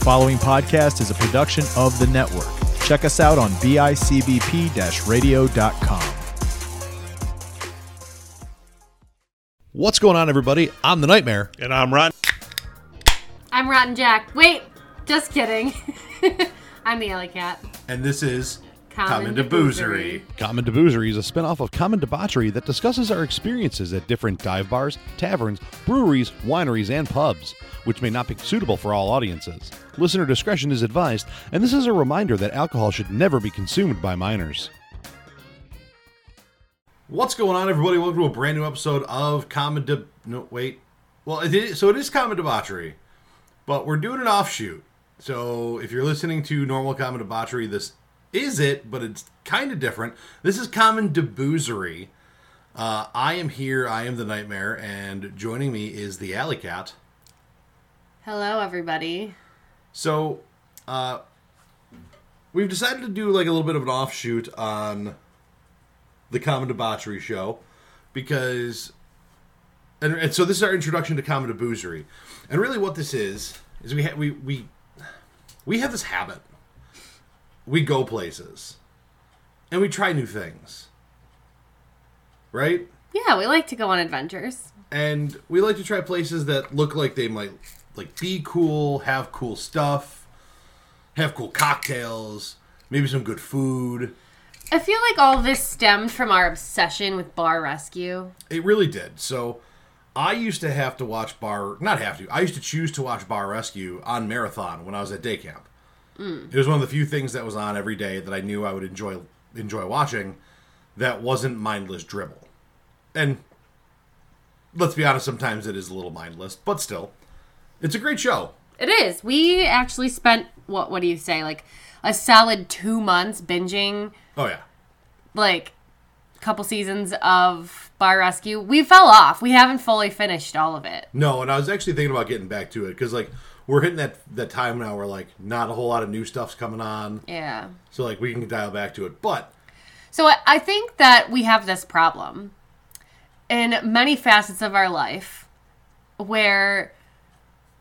following podcast is a production of the network. Check us out on bicbp radio.com. What's going on, everybody? I'm the Nightmare. And I'm Ron. I'm Rotten Jack. Wait, just kidding. I'm the Alley Cat. And this is Common Boozery. Common Deboozery is a spinoff of Common Debauchery that discusses our experiences at different dive bars, taverns, breweries, wineries, and pubs, which may not be suitable for all audiences. Listener discretion is advised, and this is a reminder that alcohol should never be consumed by minors. What's going on, everybody? Welcome to a brand new episode of Common De... No, wait. Well, it is, so it is Common Debauchery, but we're doing an offshoot. So if you're listening to normal Common Debauchery, this is it, but it's kind of different. This is Common Deboozery. Uh, I am here. I am the Nightmare, and joining me is the Alley Cat. Hello, everybody. So, uh, we've decided to do like a little bit of an offshoot on the Common Debauchery show because, and, and so this is our introduction to Common Deboozery, and really what this is is we ha- we we we have this habit. We go places, and we try new things, right? Yeah, we like to go on adventures. and we like to try places that look like they might like be cool, have cool stuff, have cool cocktails, maybe some good food. I feel like all this stemmed from our obsession with Bar Rescue. It really did. So I used to have to watch Bar, not have to. I used to choose to watch Bar Rescue on marathon when I was at day camp. Mm. It was one of the few things that was on every day that I knew I would enjoy enjoy watching. That wasn't mindless dribble, and let's be honest, sometimes it is a little mindless, but still, it's a great show. It is. We actually spent what? What do you say? Like a solid two months binging Oh yeah. like a couple seasons of Bar Rescue. We fell off. We haven't fully finished all of it. No, and I was actually thinking about getting back to it because like we're hitting that that time now where like not a whole lot of new stuff's coming on, Yeah. so like we can dial back to it. But So I- I think that we have this problem in many facets of our life where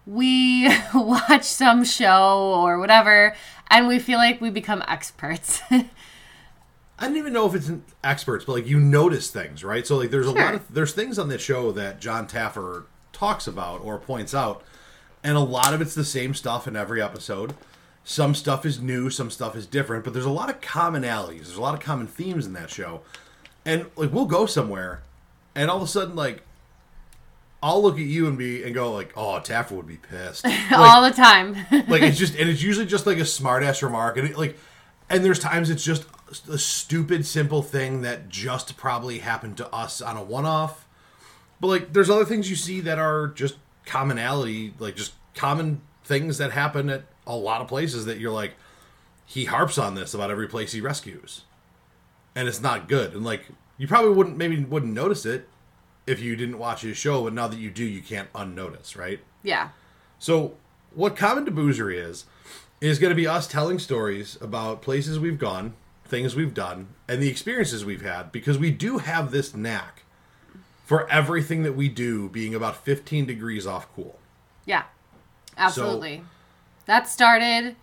we watch some show or whatever and we feel like we become experts. I don't even know if it's an experts, but like you notice things, right? So like there's a lot of there's things on that show that Jon Taffer talks about or points out, and a lot of it's the same stuff in every episode. Some stuff is new, some stuff is different, but there's a lot of commonalities. There's a lot of common themes in that show, and like we'll go somewhere, and all of a sudden like. I'll look at you and be and go like, "Oh, Taffer would be pissed." Like, all the time. like it's just and it's usually just like a smart ass remark and it, like and there's times it's just a stupid simple thing that just probably happened to us on a one-off but like there's other things you see that are just commonality like just common things that happen at a lot of places that you're like he harps on this about every place he rescues. And it's not good. And like you probably wouldn't maybe wouldn't notice it if you didn't watch his show but now that you do you can't unnotice right? Yeah. so, what Common Deboozery is, is going to be us telling stories about places we've gone, things we've done, and the experiences we've had, because we do have this knack for everything that we do being about 15 degrees off cool. Yeah. Absolutely. that started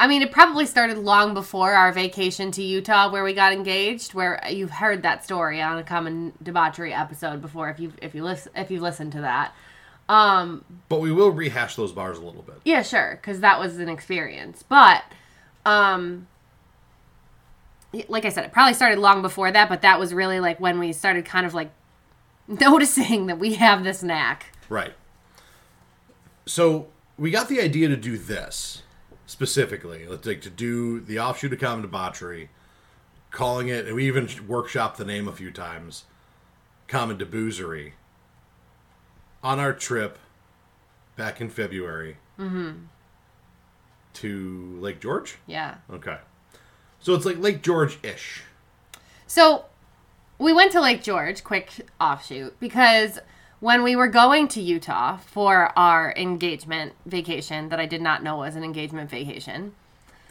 I mean, it probably started long before our vacation to Utah where we got engaged, where you've heard that story on a common debauchery episode before if you if you listen if you listen to that. Um But we will rehash those bars a little bit. yeah, sure, cuz that was an experience. But um like I said, it probably started long before that, but that was really like when we started kind of like noticing that we have this knack. Right. So, we got the idea to do this specifically. Let's like to do the offshoot of Common Debauchery, calling it, and we even workshopped the name a few times, Common Deboozery, on our trip back in February mm-hmm. to Lake George. Yeah. Okay. So it's like Lake George ish. So we went to Lake George, quick offshoot, because when we were going to Utah for our engagement vacation that I did not know was an engagement vacation.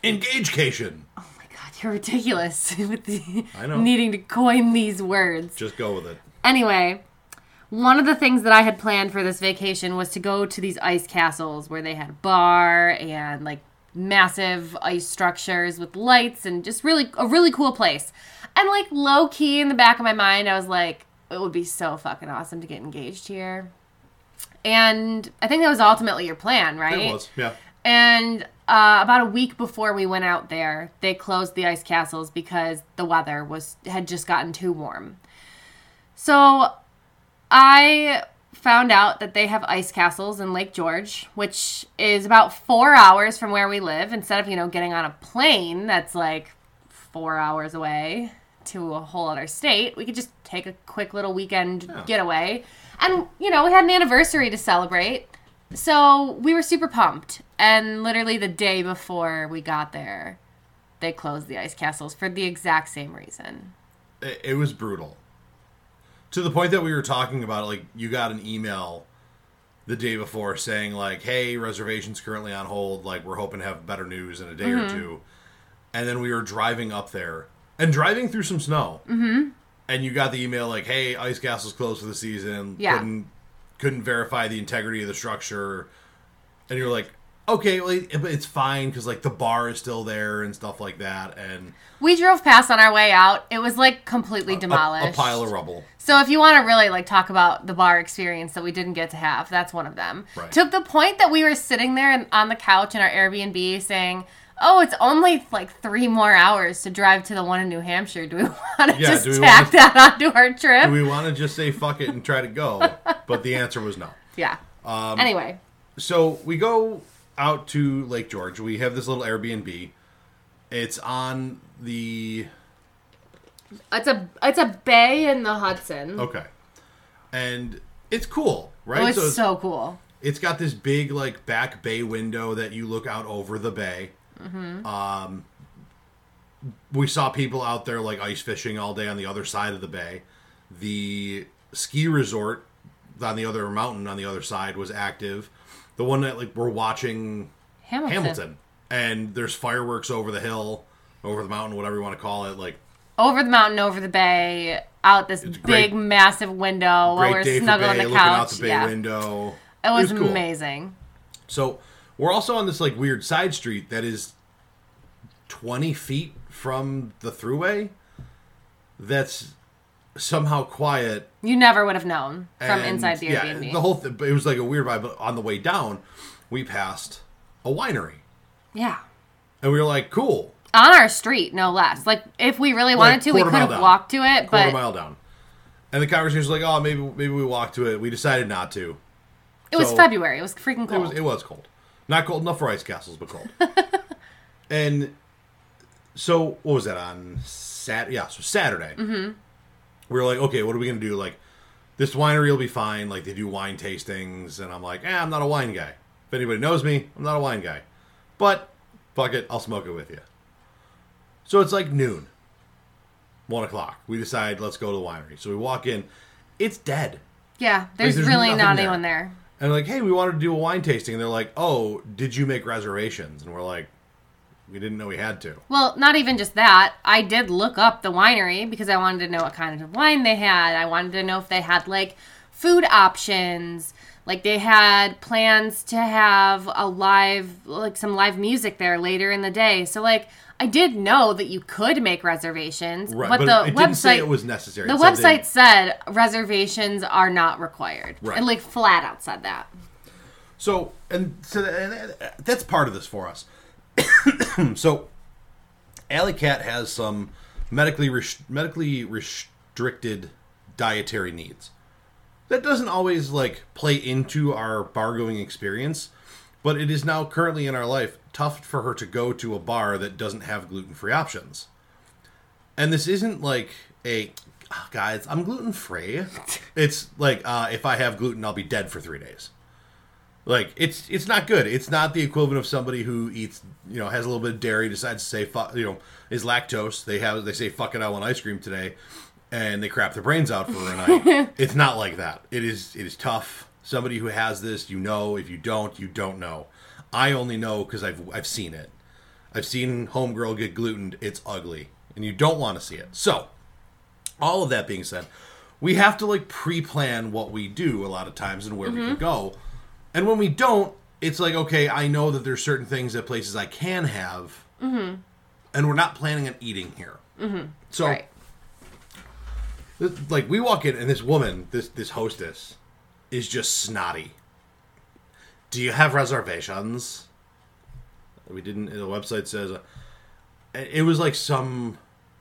Engagecation. Oh my god, you're ridiculous with the I know. needing to coin these words. Just go with it. Anyway, one of the things that I had planned for this vacation was to go to these ice castles where they had a bar and like massive ice structures with lights and just really a really cool place. And like low key in the back of my mind, I was like, it would be so fucking awesome to get engaged here. And I think that was ultimately your plan, right? It was, yeah. And uh, about a week before we went out there, they closed the ice castles because the weather was had just gotten too warm. So I found out that they have ice castles in Lake George, which is about four hours from where we live. Instead of you know getting on a plane that's like four hours away to a whole other state, we could just take a quick little weekend getaway. And you know we had an anniversary to celebrate. So we were super pumped. And literally the day before we got there, they closed the ice castles for the exact same reason. it, it was brutal to the point that we were talking about like you got an email the day before saying like hey reservations currently on hold like we're hoping to have better news in a day Mm-hmm. or two and then we were driving up there and driving through some snow mm-hmm. and you got the email like hey ice castle's closed for the season Yeah. couldn't couldn't verify the integrity of the structure and you're like okay well, it's fine because like the bar is still there and stuff like that and We drove past on our way out. It was like completely a- demolished. a pile of rubble So if you want to really like talk about the bar experience that we didn't get to have, that's one of them. Right. To the point that we were sitting there and- on the couch in our Airbnb saying, "Oh, it's only like three more hours to drive to the one in New Hampshire. Do we want to Yeah, just tack wanna- that onto our trip?" do we want to just say fuck it and try to go? But the answer was no. yeah. Um, anyway, So we go out to Lake George. We have this little Airbnb. It's on the it's a it's a bay in the Hudson. okay, and it's cool, right? Oh, it's so so, cool. it's got this big like back bay window that you look out over the bay. Mm-hmm. Um, we saw people out there like ice fishing all day on the other side of the bay. The ski resort on the other mountain on the other side was active. The one that like we're watching Hamilton. Hamilton. And there's fireworks over the hill, over the mountain, whatever you want to call it. Like Over the mountain, over the bay, out this big, great- massive window while we're snuggled bay, on the couch. out the bay yeah. window. It was, cool. amazing. So we're also on this like weird side street that is 20 feet from the throughway. That's somehow quiet You never would have known from and- inside the yeah, Airbnb. the whole thing. It was like a weird vibe. But on the way down, we passed a winery, yeah. and we were like, "Cool." On our street, no less. Like, if we really wanted to, we could have down. walked to it, Quarter but mile down. And the conversation was like, "Oh, maybe maybe we walk to it." We decided not to. it was February. It was freaking cold. It was it was cold, not cold enough for ice castles, but cold. and so what was that on Saturday? Yeah, so Saturday. Mm-hmm. We were like, okay, what are we gonna do? Like, this winery will be fine. Like they do wine tastings, and I'm like, eh, I'm not a wine guy. If anybody knows me, I'm not a wine guy. But fuck it, I'll smoke it with you. So it's like noon, one o'clock. We decide let's go to the winery. So we walk in. It's dead. yeah, there's, there's really not there. anyone there. And like, hey, we wanted to do a wine tasting. And they're like, oh, did you make reservations? And we're like, we didn't know we had to. Well, not even just that. I did look up the winery because I wanted to know what kind of wine they had. I wanted to know if they had like food options. Like they had plans to have a live like some live music there later in the day. So like I did know that you could make reservations, Right, but, but, the it website didn't say it was necessary. the It said website they- said reservations are not required. Right. And like flat out said that. So, and so and that's part of this for us. so, Alley Cat has some medically res- medically restricted dietary needs. That doesn't always like play into our bar going experience, but it is now currently in our life tough for her to go to a bar that doesn't have gluten free options. And this isn't like a "Ah, guys, I'm gluten free. It's like uh, if I have gluten, I'll be dead for three days. Like it's it's not good. It's not the equivalent of somebody who eats you know has a little bit of dairy, decides to say fuck you know is lactose. They have they say fuck it, I want ice cream today, and they crap their brains out for a night. it's not like that. It is it is tough. Somebody who has this, you know. If you don't, you don't know. I only know because I've I've seen it. I've seen homegirl get glutened. It's ugly, and you don't want to see it. So, all of that being said, we have to like pre-plan what we do a lot of times and where we can mm-hmm. go. And when we don't, it's like okay, I know that there's certain things at places I can have, and we're not planning on eating here. So Right. th- like we walk in and this woman, this this hostess, is just snotty. Do you have reservations? We didn't. The website says uh, it was like some.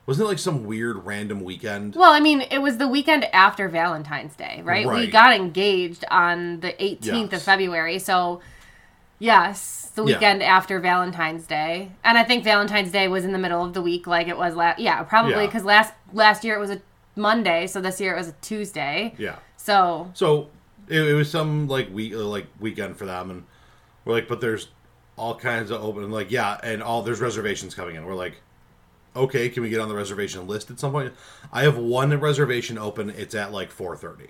Wasn't it like some weird random weekend? Well, I mean, it was the weekend after Valentine's Day, right? We got engaged on the 18th Yes. of February. So, yes, the Yeah. weekend after Valentine's Day. And I think Valentine's Day was in the middle of the week like it was last Yeah, probably Yeah. cuz last last year it was a Monday, so this year it was a Tuesday. Yeah. So, So it, it was some like week uh, like weekend for them, and we're like, but there's all kinds of open. Like yeah, and all there's reservations coming in. We're like, okay, can we get on the reservation list at some point? I have one reservation open. It's at like four thirty.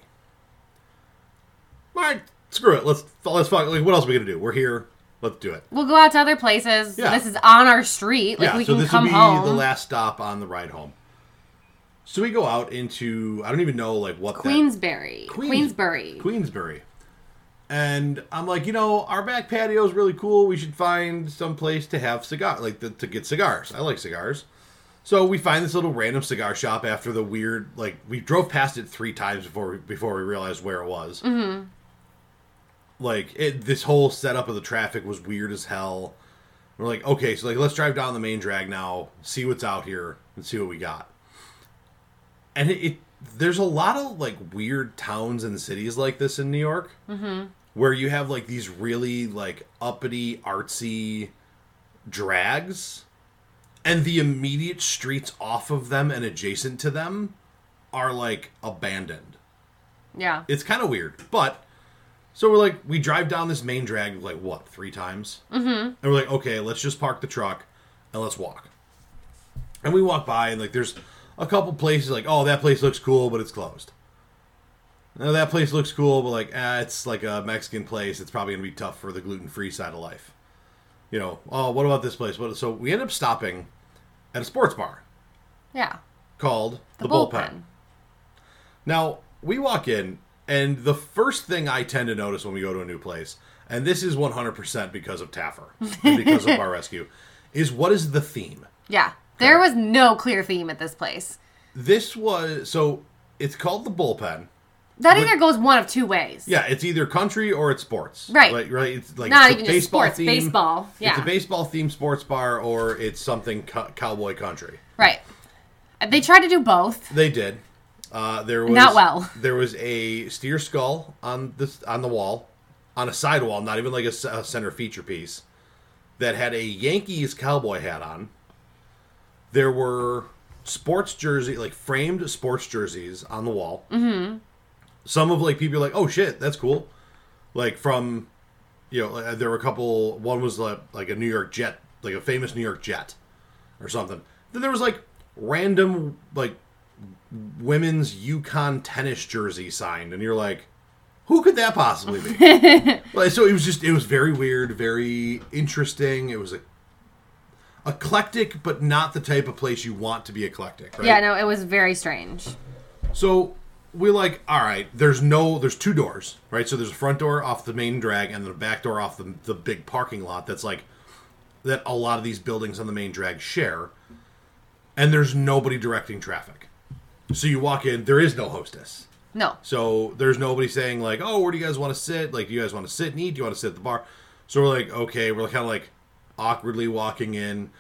All right, screw it. Let's let's fuck. Like, what else are we gonna do? We're here. Let's do it. we'll go out to other places. Yeah. This is on our street. Like yeah, we so can this come will be home. the last stop on the ride home. So we go out into I don't even know like what that- Queens- Queensbury. Queensbury. And I'm like, you know, our back patio is really cool. We should find some place to have cigar, like the, to get cigars. I like cigars. So we find this little random cigar shop after the weird, like we drove past it three times before we, before we realized where it was. Mm-hmm. Like it, this whole setup of the traffic was weird as hell. We're like, okay, so like let's drive down the main drag now, see what's out here, and see what we got. And it, it there's a lot of like weird towns and cities like this in New York, mm-hmm. where you have like these really like uppity, artsy drags, and the immediate streets off of them and adjacent to them are like abandoned. Yeah. It's kind of weird, but so we're like, we drive down this main drag like what three times, mm-hmm. and we're like, okay, let's just park the truck and let's walk. And we walk by and like there's a couple places like, oh, that place looks cool, but it's closed. Now that place looks cool, but like, ah, it's like a Mexican place. It's probably gonna be tough for the gluten free side of life. You know, oh, what about this place? What? So we end up stopping at a sports bar Yeah. called The, bullpen. now, we walk in, and the first thing I tend to notice when we go to a new place, and this is 100% because of Taffer, and because of Bar Rescue, is what is the theme? Yeah. There was no clear theme at this place. This was, so it's called the bullpen. That either goes one of two ways. Yeah, it's either country or it's sports. Right. Like, right. It's like Not it's a even just sports, theme. baseball. Yeah. It's a baseball themed sports bar, or it's something co- cowboy country. Right. They tried to do both. They did. Uh, there was Not well. There was a steer skull on this on the wall, on a side wall, not even like a center feature piece, that had a Yankees cowboy hat on. There were sports jersey, like framed sports jerseys on the wall. Mm-hmm. Some of like people are like, oh shit, that's cool. Like from, you know, uh, there were a couple. One was like, like a New York Jet, like a famous New York Jet, or something. Then there was like random like women's UConn tennis jersey signed, and you're like, who could that possibly be? like, so it was just it was very weird, very interesting. It was a eclectic, but not the type of place you want to be eclectic. Right? Yeah, no, it was very strange. So we're like, all right, there's no, there's two doors, right? So there's a front door off the main drag and then a back door off the, the big parking lot that's like, that a lot of these buildings on the main drag share. And there's nobody directing traffic. So you walk in, there is no hostess. No. So there's nobody saying like, "Oh, where do you guys want to sit? Like, do you guys want to sit and eat? Do you want to sit at the bar?" So we're like, "Okay." We're kind of like awkwardly walking in.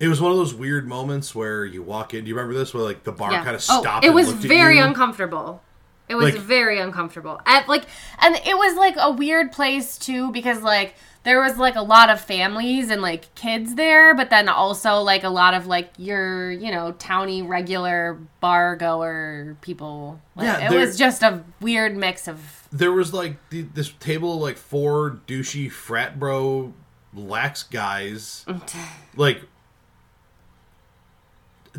It was one of those weird moments where you walk in. Do you remember this? Where like the bar Yeah. kind of oh, stopped. it and was at very uncomfortable. It was Like- very uncomfortable. And like and it was like a weird place too because like there was like a lot of families and like kids there, but then also like a lot of like your, you know, towny regular bar goer people. Like, Yeah, it there- was just a weird mix of There was like the, this table of like four douchey frat bro lax guys, like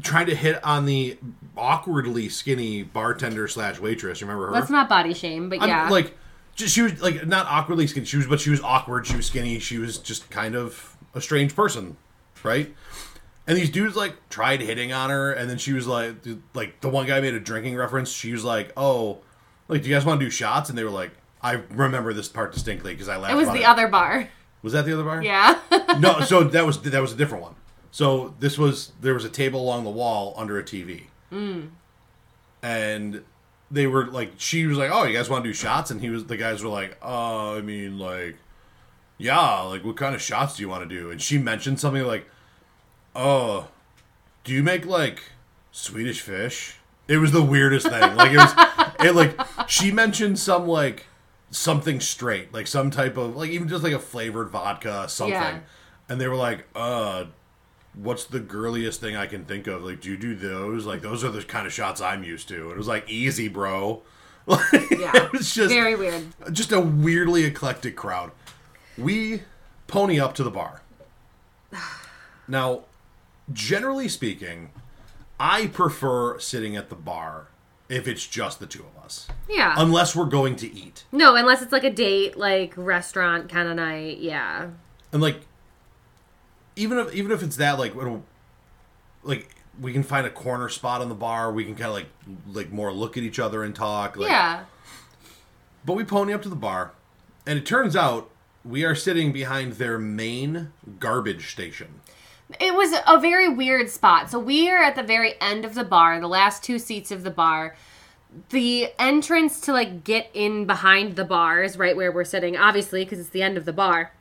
trying to hit on the awkwardly skinny bartender slash waitress. Remember her? let's not body shame, but I'm, yeah. like just she was like not awkwardly skinny. She was, but she was awkward. She was skinny. She was just kind of a strange person, right? And these dudes like tried hitting on her, and then she was like, like the one guy made a drinking reference. She was like, "Oh, like, do you guys want to do shots?" And they were like, "I remember this part distinctly because I laughed." It was the other bar. Was that the other bar? Yeah. no, so that was that was a different one. So this was there was a table along the wall under a TV, Mm. and they were like, she was like, "Oh, you guys want to do shots?" And he was the guys were like, "Uh, I mean, like, yeah, like what kind of shots do you want to do?" And she mentioned something like, "Oh, do you make like Swedish fish?" It was the weirdest thing. Like it was, it like she mentioned some like something straight, like some type of like even just like a flavored vodka, something. Yeah. And they were like, "Uh, what's the girliest thing I can think of? Like, do you do those? Like, those are the kind of shots I'm used to." And it was like, "Easy, bro." Like, Yeah. it was just Very weird. just a weirdly eclectic crowd. We pony up to the bar. Now, generally speaking, I prefer sitting at the bar if it's just the two of us. Yeah. Unless we're going to eat. no, unless it's like a date, like restaurant kind of night. Yeah. And like even if even if it's that like it'll, like we can find a corner spot on the bar, we can kind of like like more look at each other and talk like yeah. But we pony up to the bar, and it turns out we are sitting behind their main garbage station. It was a very weird spot. So we are at the very end of the bar, the last two seats of the bar. The entrance to like get in behind the bar is right where we're sitting, obviously, because it's the end of the bar.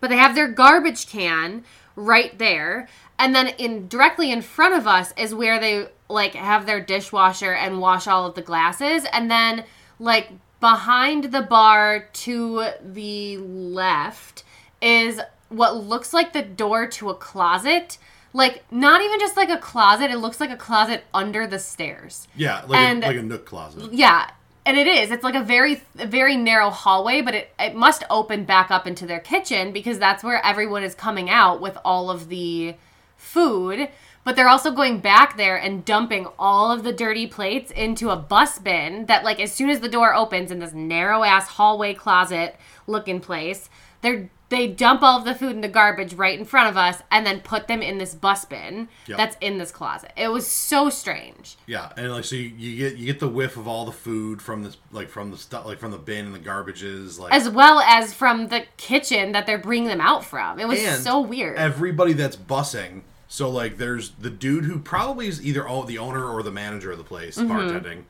But they have their garbage can right there, and then in directly in front of us is where they like have their dishwasher and wash all of the glasses, and then like behind the bar to the left is what looks like the door to a closet. Like not even just like a closet, it looks like a closet under the stairs. Yeah, like And- a, like a nook closet. Yeah, and it is. It's like a very very narrow hallway, but it it must open back up into their kitchen because that's where everyone is coming out with all of the food. But they're also going back there and dumping all of the dirty plates into a bus bin that like as soon as the door opens in this narrow ass hallway closet looking place, they're they dump all of the food in the garbage right in front of us and then put them in this bus bin Yep. that's in this closet. It was so strange. Yeah, and like so you, you get you get the whiff of all the food from this like from the stuff like from the bin and the garbages like as well as from the kitchen that they're bringing them out from. It was so weird. Everybody that's bussing. So like, there's the dude who probably is either o- the owner or the manager of the place Mm-hmm. bartending,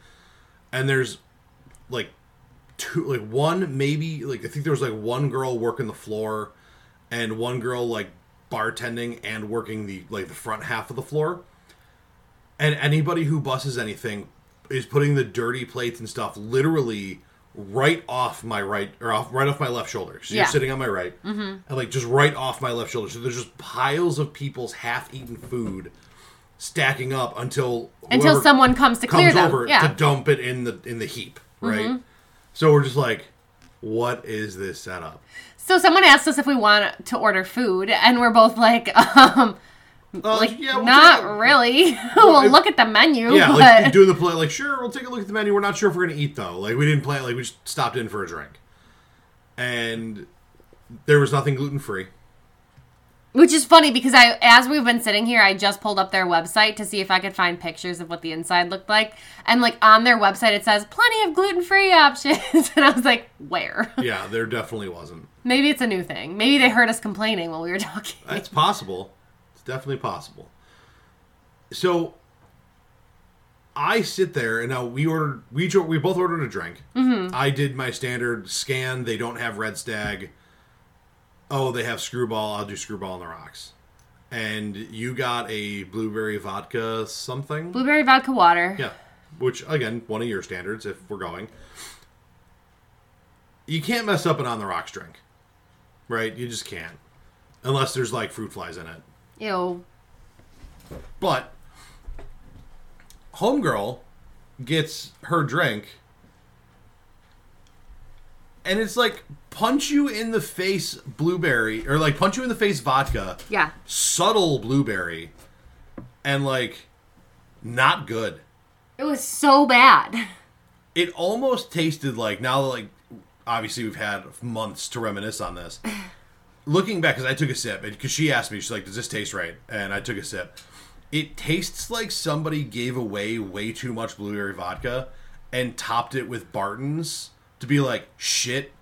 and there's like two, like one maybe like I think there was like one girl working the floor, and one girl like bartending and working the like the front half of the floor. And anybody who busses anything is putting the dirty plates and stuff literally right off my right or off right off my left shoulder. So Yeah. you're sitting on my right, mm-hmm. and like just right off my left shoulder. So there's just piles of people's half-eaten food stacking up until Until someone comes to clear comes them. over yeah. Mm-hmm. to dump it in the in the heap, right? So we're just like, what is this setup? so someone asked us if we want to order food, and we're both like, um, Uh, like yeah, we'll not a- really. we'll if- look at the menu. Yeah, but like doing the play. Like, sure, we'll take a look at the menu. We're not sure if we're gonna eat though. Like, we didn't plan. Like, we just stopped in for a drink, and there was nothing gluten free. Which is funny because I, as we've been sitting here, I just pulled up their website to see if I could find pictures of what the inside looked like, and like on their website it says plenty of gluten free options, and I was like, where? Yeah, there definitely wasn't. Maybe it's a new thing. Maybe they heard us complaining while we were talking. That's possible. It's definitely possible. So I sit there and now we ordered we we both ordered a drink. Mm-hmm. I did my standard scan. They don't have Red Stag. Oh, they have Screwball. I'll do Screwball on the rocks. And you got a blueberry vodka something. Blueberry vodka water. Yeah, which again, one of your standards if we're going. You can't mess up an on the rocks drink, right? You just can't, unless there's like fruit flies in it. Ew. But homegirl gets her drink, and it's like punch you in the face blueberry, or like punch you in the face vodka, Yeah. subtle blueberry, and like not good. It was so bad. it almost tasted like now that like obviously we've had months to reminisce on this looking back, because I took a sip, because she asked me, she's like, "Does this taste right?" And I took a sip. It tastes like somebody gave away way too much blueberry vodka and topped it with Barton's to be like, "Shit,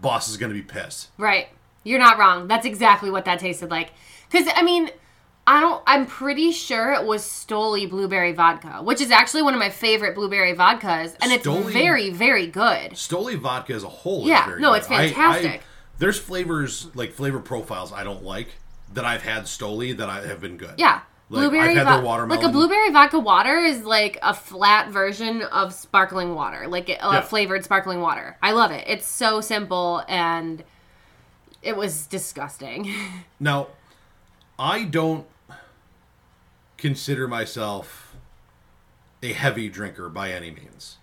boss is gonna be pissed." Right. You're not wrong. That's exactly what that tasted like. Because I mean, I don't. I'm pretty sure it was Stoli blueberry vodka, which is actually one of my favorite blueberry vodkas, and it's Stoli- very, very good. Stoli vodka as a whole. Yeah, is very no, good. it's I- I- fantastic. there's flavors like flavor profiles I don't like that I've had Stoli that I have been good. Yeah. Like, Blueberry I've had vo-. Like a blueberry vodka water is like a flat version of sparkling water, like a Yeah. flavored sparkling water. I love it. It's so simple and it was disgusting. Now, I don't consider myself a heavy drinker by any means.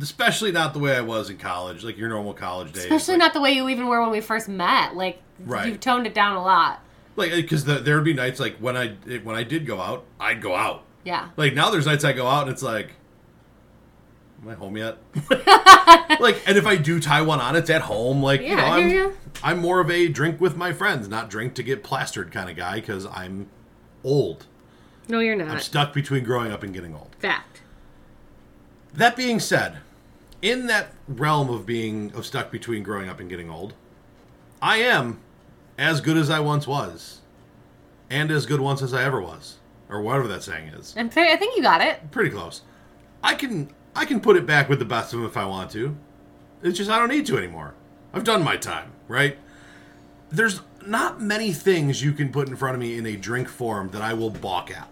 Especially not the way I was in college, like your normal college days. Especially like, not the way you even were when we first met. Like Right. you've toned it down a lot. Like uh, because the, there would be nights like when I when I did go out, I'd go out. Yeah. Like now, there's nights I go out and it's like, am I home yet? like, and if I do tie one on, it's at home. Like, you Yeah, know, I I'm. I'm more of a drink with my friends, not drink to get plastered kind of guy because I'm old. No, you're not. I'm stuck between growing up and getting old. Fact. That being said, in that realm of being of stuck between growing up and getting old, I am as good as I once was, and as good once as I ever was, or whatever that saying is. I'm fair, I think you got it. pretty close. I can I can put it back with the best of them if I want to. It's just I don't need to anymore. I've done my time, right? There's not many things you can put in front of me in a drink form that I will balk at.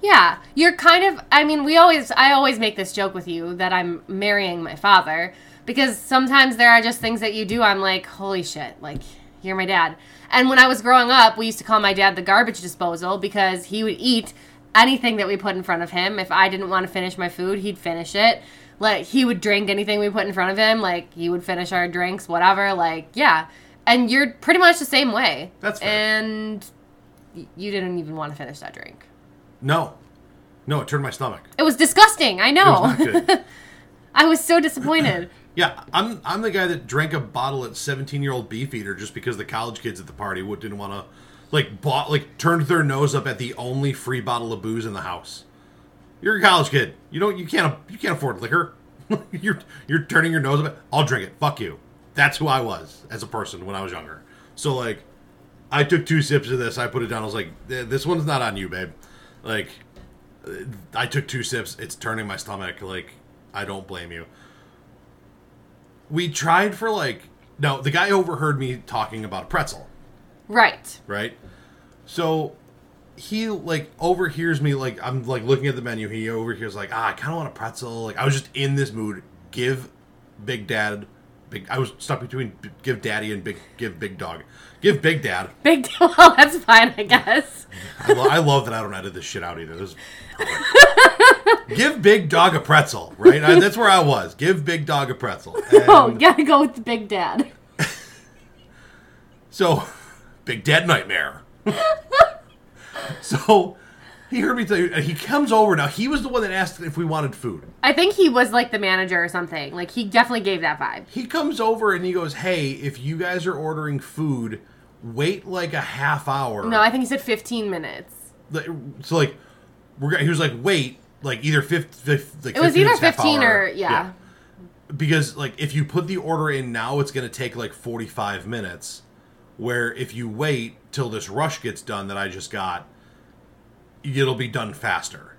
Yeah, you're kind of. I mean, we always. I always make this joke with you that I'm marrying my father because sometimes there are just things that you do. I'm like, holy shit, like you're my dad. And when I was growing up, we used to call my dad the garbage disposal because he would eat anything that we put in front of him. If I didn't want to finish my food, he'd finish it. Like he would drink anything we put in front of him. Like he would finish our drinks, whatever. Like yeah. And you're pretty much the same way. That's fair. And you didn't even want to finish that drink. No. No, it turned my stomach. It was disgusting. I know. was. I was so disappointed. Yeah, I'm I'm the guy that drank a bottle at 17 year old Beefeater just because the college kids at the party would didn't want to like bought like turned their nose up at the only free bottle of booze in the house. You're a college kid. You don't you can't you can't afford liquor. you're you're turning your nose up. At, I'll drink it. Fuck you. That's who I was as a person when I was younger. So like, I took two sips of this. I put it down. I was like, "Eh, this one's not on you, babe. Like, I took two sips. It's turning my stomach. Like, I don't blame you. We tried for like no. The guy overheard me talking about a pretzel Right. right? So he like overhears me like I'm like looking at the menu. He overhears like ah, I kind of want a pretzel. Like I was just in this mood. Give Big Dad, Big. I was stuck between b- give Daddy and Big give Big Dog. Give Big Dad. Big. Well, that's fine, I guess. I, lo- I love that I don't edit this shit out either. This is perfect. give Big Dog a pretzel, right? I, that's where I was. Give Big Dog a pretzel. Oh, And- you gotta go with the big dad. So, Big Dad Nightmare. so, he heard me tell you, he comes over now. He was the one that asked if we wanted food. I think he was like the manager or something. Like he definitely gave that vibe. He comes over and he goes, Hey, if you guys are ordering food, wait like a half hour. No, I think he said 15 minutes. So, like, we're he was like, Wait, like either 50, like It was 15 either 15 hour. or yeah. because like if you put the order in now it's going to take like 45 minutes where if you wait till this rush gets done that i just got it'll be done faster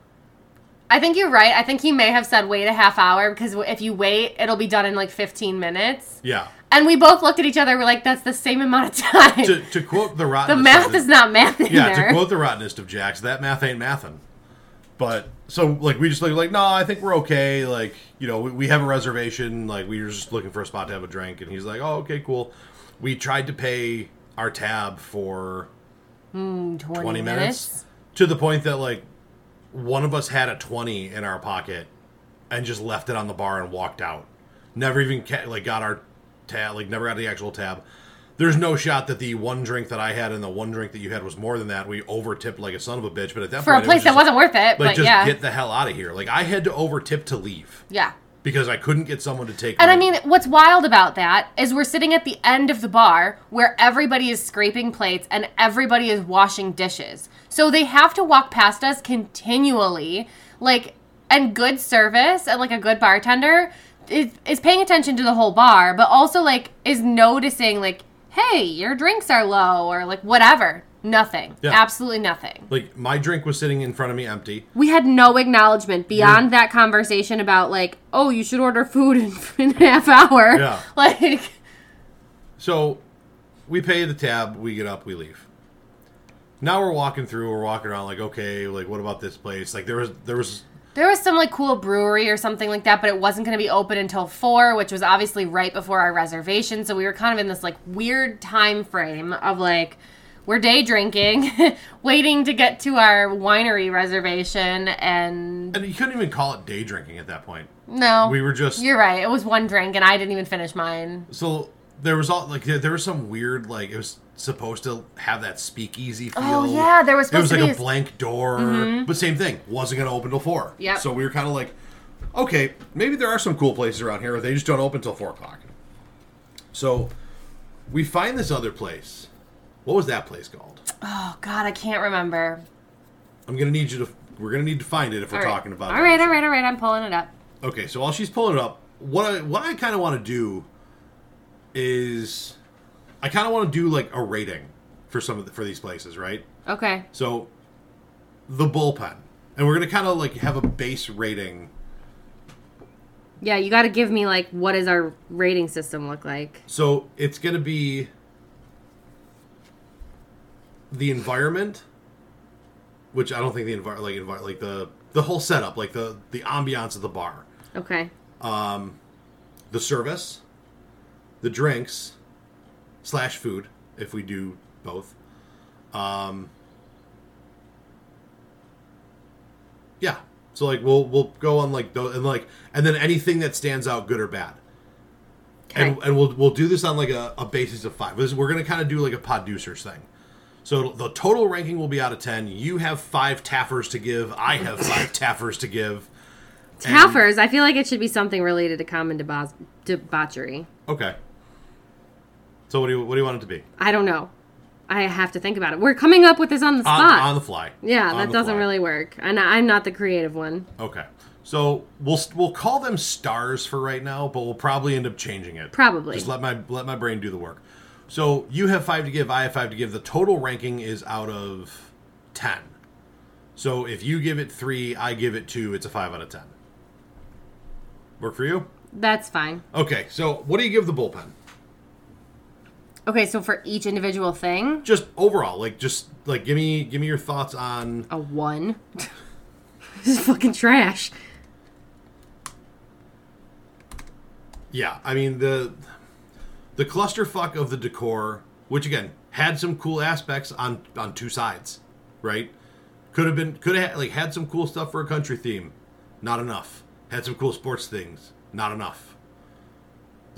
I think you're right. I think he may have said wait a half hour because if you wait, it'll be done in like 15 minutes. yeah And we both looked at each other. We're like, that's the same amount of time. to, to quote the rotten. the math is not math yeah there. to quote the rottenest of jacks that math ain't mathin but so like we just like like no i think we're okay. Like you know we, we have a reservation. Like we were just looking for a spot to have a drink. And he's like oh okay cool. We tried to pay our tab for hmm, 20, 20 minutes to the point that like one of us had a 20 in our pocket and just left it on the bar and walked out. Never even ca- like got our tab like never got the actual tab there's no shot that the one drink that i had and the one drink that you had was more than that we over tipped like a son of a bitch but at that For a point it place was that wasn't worth it. like but just yeah. get the hell out of here like i had to over tip to leave yeah. because I couldn't get someone to take. And my- I mean, what's wild about that is we're sitting at the end of the bar where everybody is scraping plates and everybody is washing dishes. So they have to walk past us continually. Like, and good service and like a good bartender is, is paying attention to the whole bar, but also like is noticing, like, hey, your drinks are low or like whatever. Nothing. Yeah. Absolutely nothing. like my drink was sitting in front of me empty. We had no acknowledgement beyond that conversation about like, oh, you should order food in, in a half hour. Yeah. Like, So we pay the tab, we get up, we leave. Now we're walking through, we're walking around like, okay, like what about this place? Like there was there was there was some like cool brewery or something like that, but it wasn't going to be open until four, which was obviously right before our reservation. So we were kind of in this like weird time frame of like we're day drinking, waiting to get to our winery reservation, and and you couldn't even call it day drinking at that point. no, We were just You're right. It was one drink, and I didn't even finish mine. so there was all like there, there was some weird like it was supposed to have that speakeasy oh, feel. Oh, yeah, there was It was to like be a a- blank door, mm-hmm. but same thing. Wasn't going to open till four. Yeah, So we were kind of like, okay, maybe there are some cool places around here. Where they just don't open till four o'clock. So we find this other place. What was that place called? Oh God, I can't remember. I'm gonna need you to. We're gonna need to find it if we're All right. talking about. All it. right, all right, all right. I'm pulling it up. Okay, so while she's pulling it up, what I what I kind of want to do is, I kind of want to do like a rating for some of the, for these places, right? Okay. So, the bullpen, and we're gonna kind of like have a base rating. Yeah, you got to give me like what does our rating system look like? So it's gonna be the environment, which I don't think the environment like envi- like the the whole setup, like the the ambiance of the bar. Okay. Um, the service, the drinks, slash food, if we do both. Um, yeah. So like we'll we'll go on like those and like and then anything that stands out, good or bad. And, Okay. and we'll we'll do this on like a, a basis of five. This, we're gonna kind of do like a producers thing. So the total ranking will be out of ten. You have five taffers to give. I have five taffers to give. And- Taffers. I feel like it should be something related to common debo- debauchery. Okay. So what do you what do you want it to be? I don't know. I have to think about it. We're coming up with this on the spot. on the fly. yeah, On that doesn't fly. really work. And I'm not the creative one. Okay. So we'll we'll call them stars for right now, but we'll probably end up changing it. Probably. Just let my let my brain do the work. So you have five to give, I have five to give. The total ranking is out of ten. So if you give it three, I give it two. It's a five out of ten. Work for you? That's fine. Okay. So what do you give the bullpen? Okay, so for each individual thing, Just overall, like just like give me give me your thoughts on a one. this is fucking trash. Yeah, I mean the the clusterfuck of the decor, which again had some cool aspects on on two sides, right? Could have been could have like had some cool stuff for a country theme, not enough. Had some cool sports things, not enough.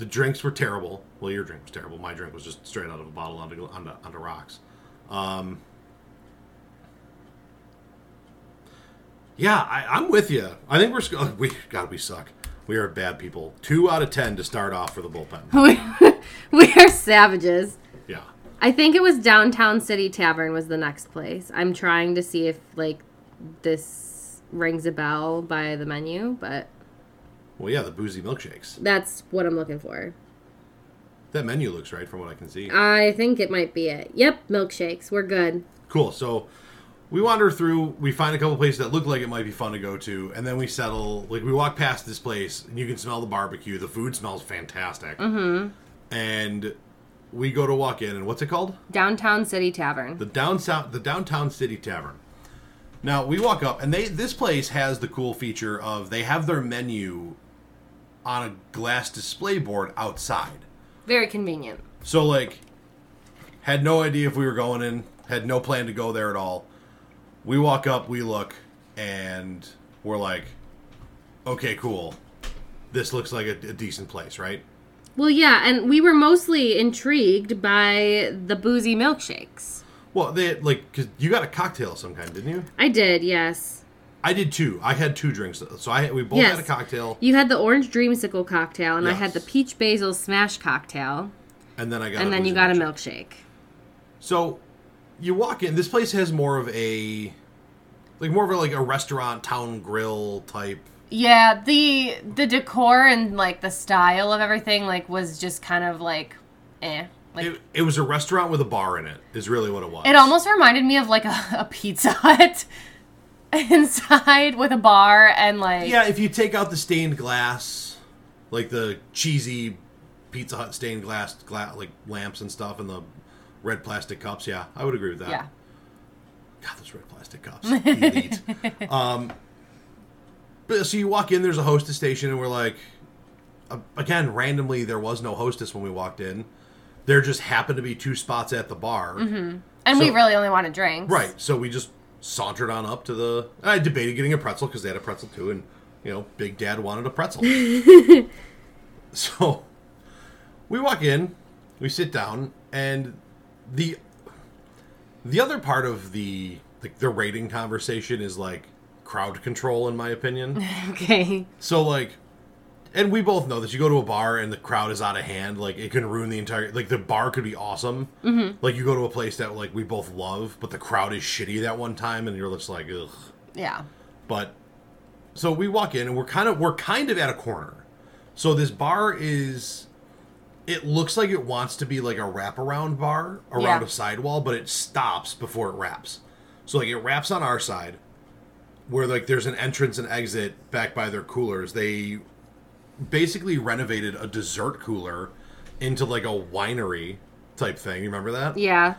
The drinks were terrible. Well, your drink was terrible. My drink was just straight out of a bottle onto onto, onto rocks. Um, yeah, I, I'm with you. I think we're sc- we God we suck. We are bad people. Two out of ten to start off for the bullpen. we are savages. Yeah. I think it was Downtown City Tavern was the next place. I'm trying to see if like this rings a bell by the menu, but Well, yeah, the boozy milkshakes. that's what I'm looking for. That menu looks right from what I can see. I think it might be it. Yep, milkshakes. We're good. Cool. So we wander through. We find a couple places that look like it might be fun to go to, and then we settle. Like we walk past this place, and you can smell the barbecue. The food smells fantastic. Mm-hmm. And we go to walk in, and what's it called? Downtown City Tavern. the downtown the downtown city tavern now we walk up and they this place has the cool feature of they have their menu on a glass display board outside Very convenient. so like had no idea if we were going in had no plan to go there at all we walk up we look and we're like okay cool this looks like a, a decent place right Well, yeah, and we were mostly intrigued by the boozy milkshakes. well they like because you got a cocktail of some kind didn't you I did, yes. I did two. I had two drinks. So I we both had a cocktail, You had the orange dreamsicle cocktail, and I had the peach basil smash cocktail, and then I got. and a then you boozy got a milkshake. milkshake. So you walk in. This place has more of a like more of a like a restaurant town grill type. Yeah, the the decor and like the style of everything like was just kind of like, eh. Like It, it was a restaurant with a bar in it. Is really what it was. It almost reminded me of like a, a Pizza Hut inside with a bar and like Yeah, if you take out the stained glass, like the cheesy Pizza Hut stained glass, gla- like lamps and stuff, and the red plastic cups, yeah, I would agree with that. yeah. God, those red plastic cups, elite. um, but so you walk in, there's a hostess station, and we're like, uh, again, randomly, there was no hostess when we walked in. There just happened to be two spots at the bar. And we really only wanted drinks. Right. So we just sauntered on up to the. I debated getting a pretzel because they had a pretzel too, and you know, Big Dad wanted a pretzel. so we walk in, we sit down, and the the other part of the like the rating conversation is like crowd control, in my opinion. Okay. So like, and we both know that you go to a bar and the crowd is out of hand, like it can ruin the entire. Like the bar could be awesome, mm-hmm. like you go to a place that like we both love, but the crowd is shitty that one time, and you're just like, ugh. Yeah. But so we walk in and we're kind of we're kind of at a corner. So this bar is. It looks like it wants to be like a wraparound bar around Yeah. a sidewall, but it stops before it wraps. So like it wraps on our side, where like there's an entrance and exit back by their coolers. They basically renovated a dessert cooler into like a winery type thing. You remember that? Yeah.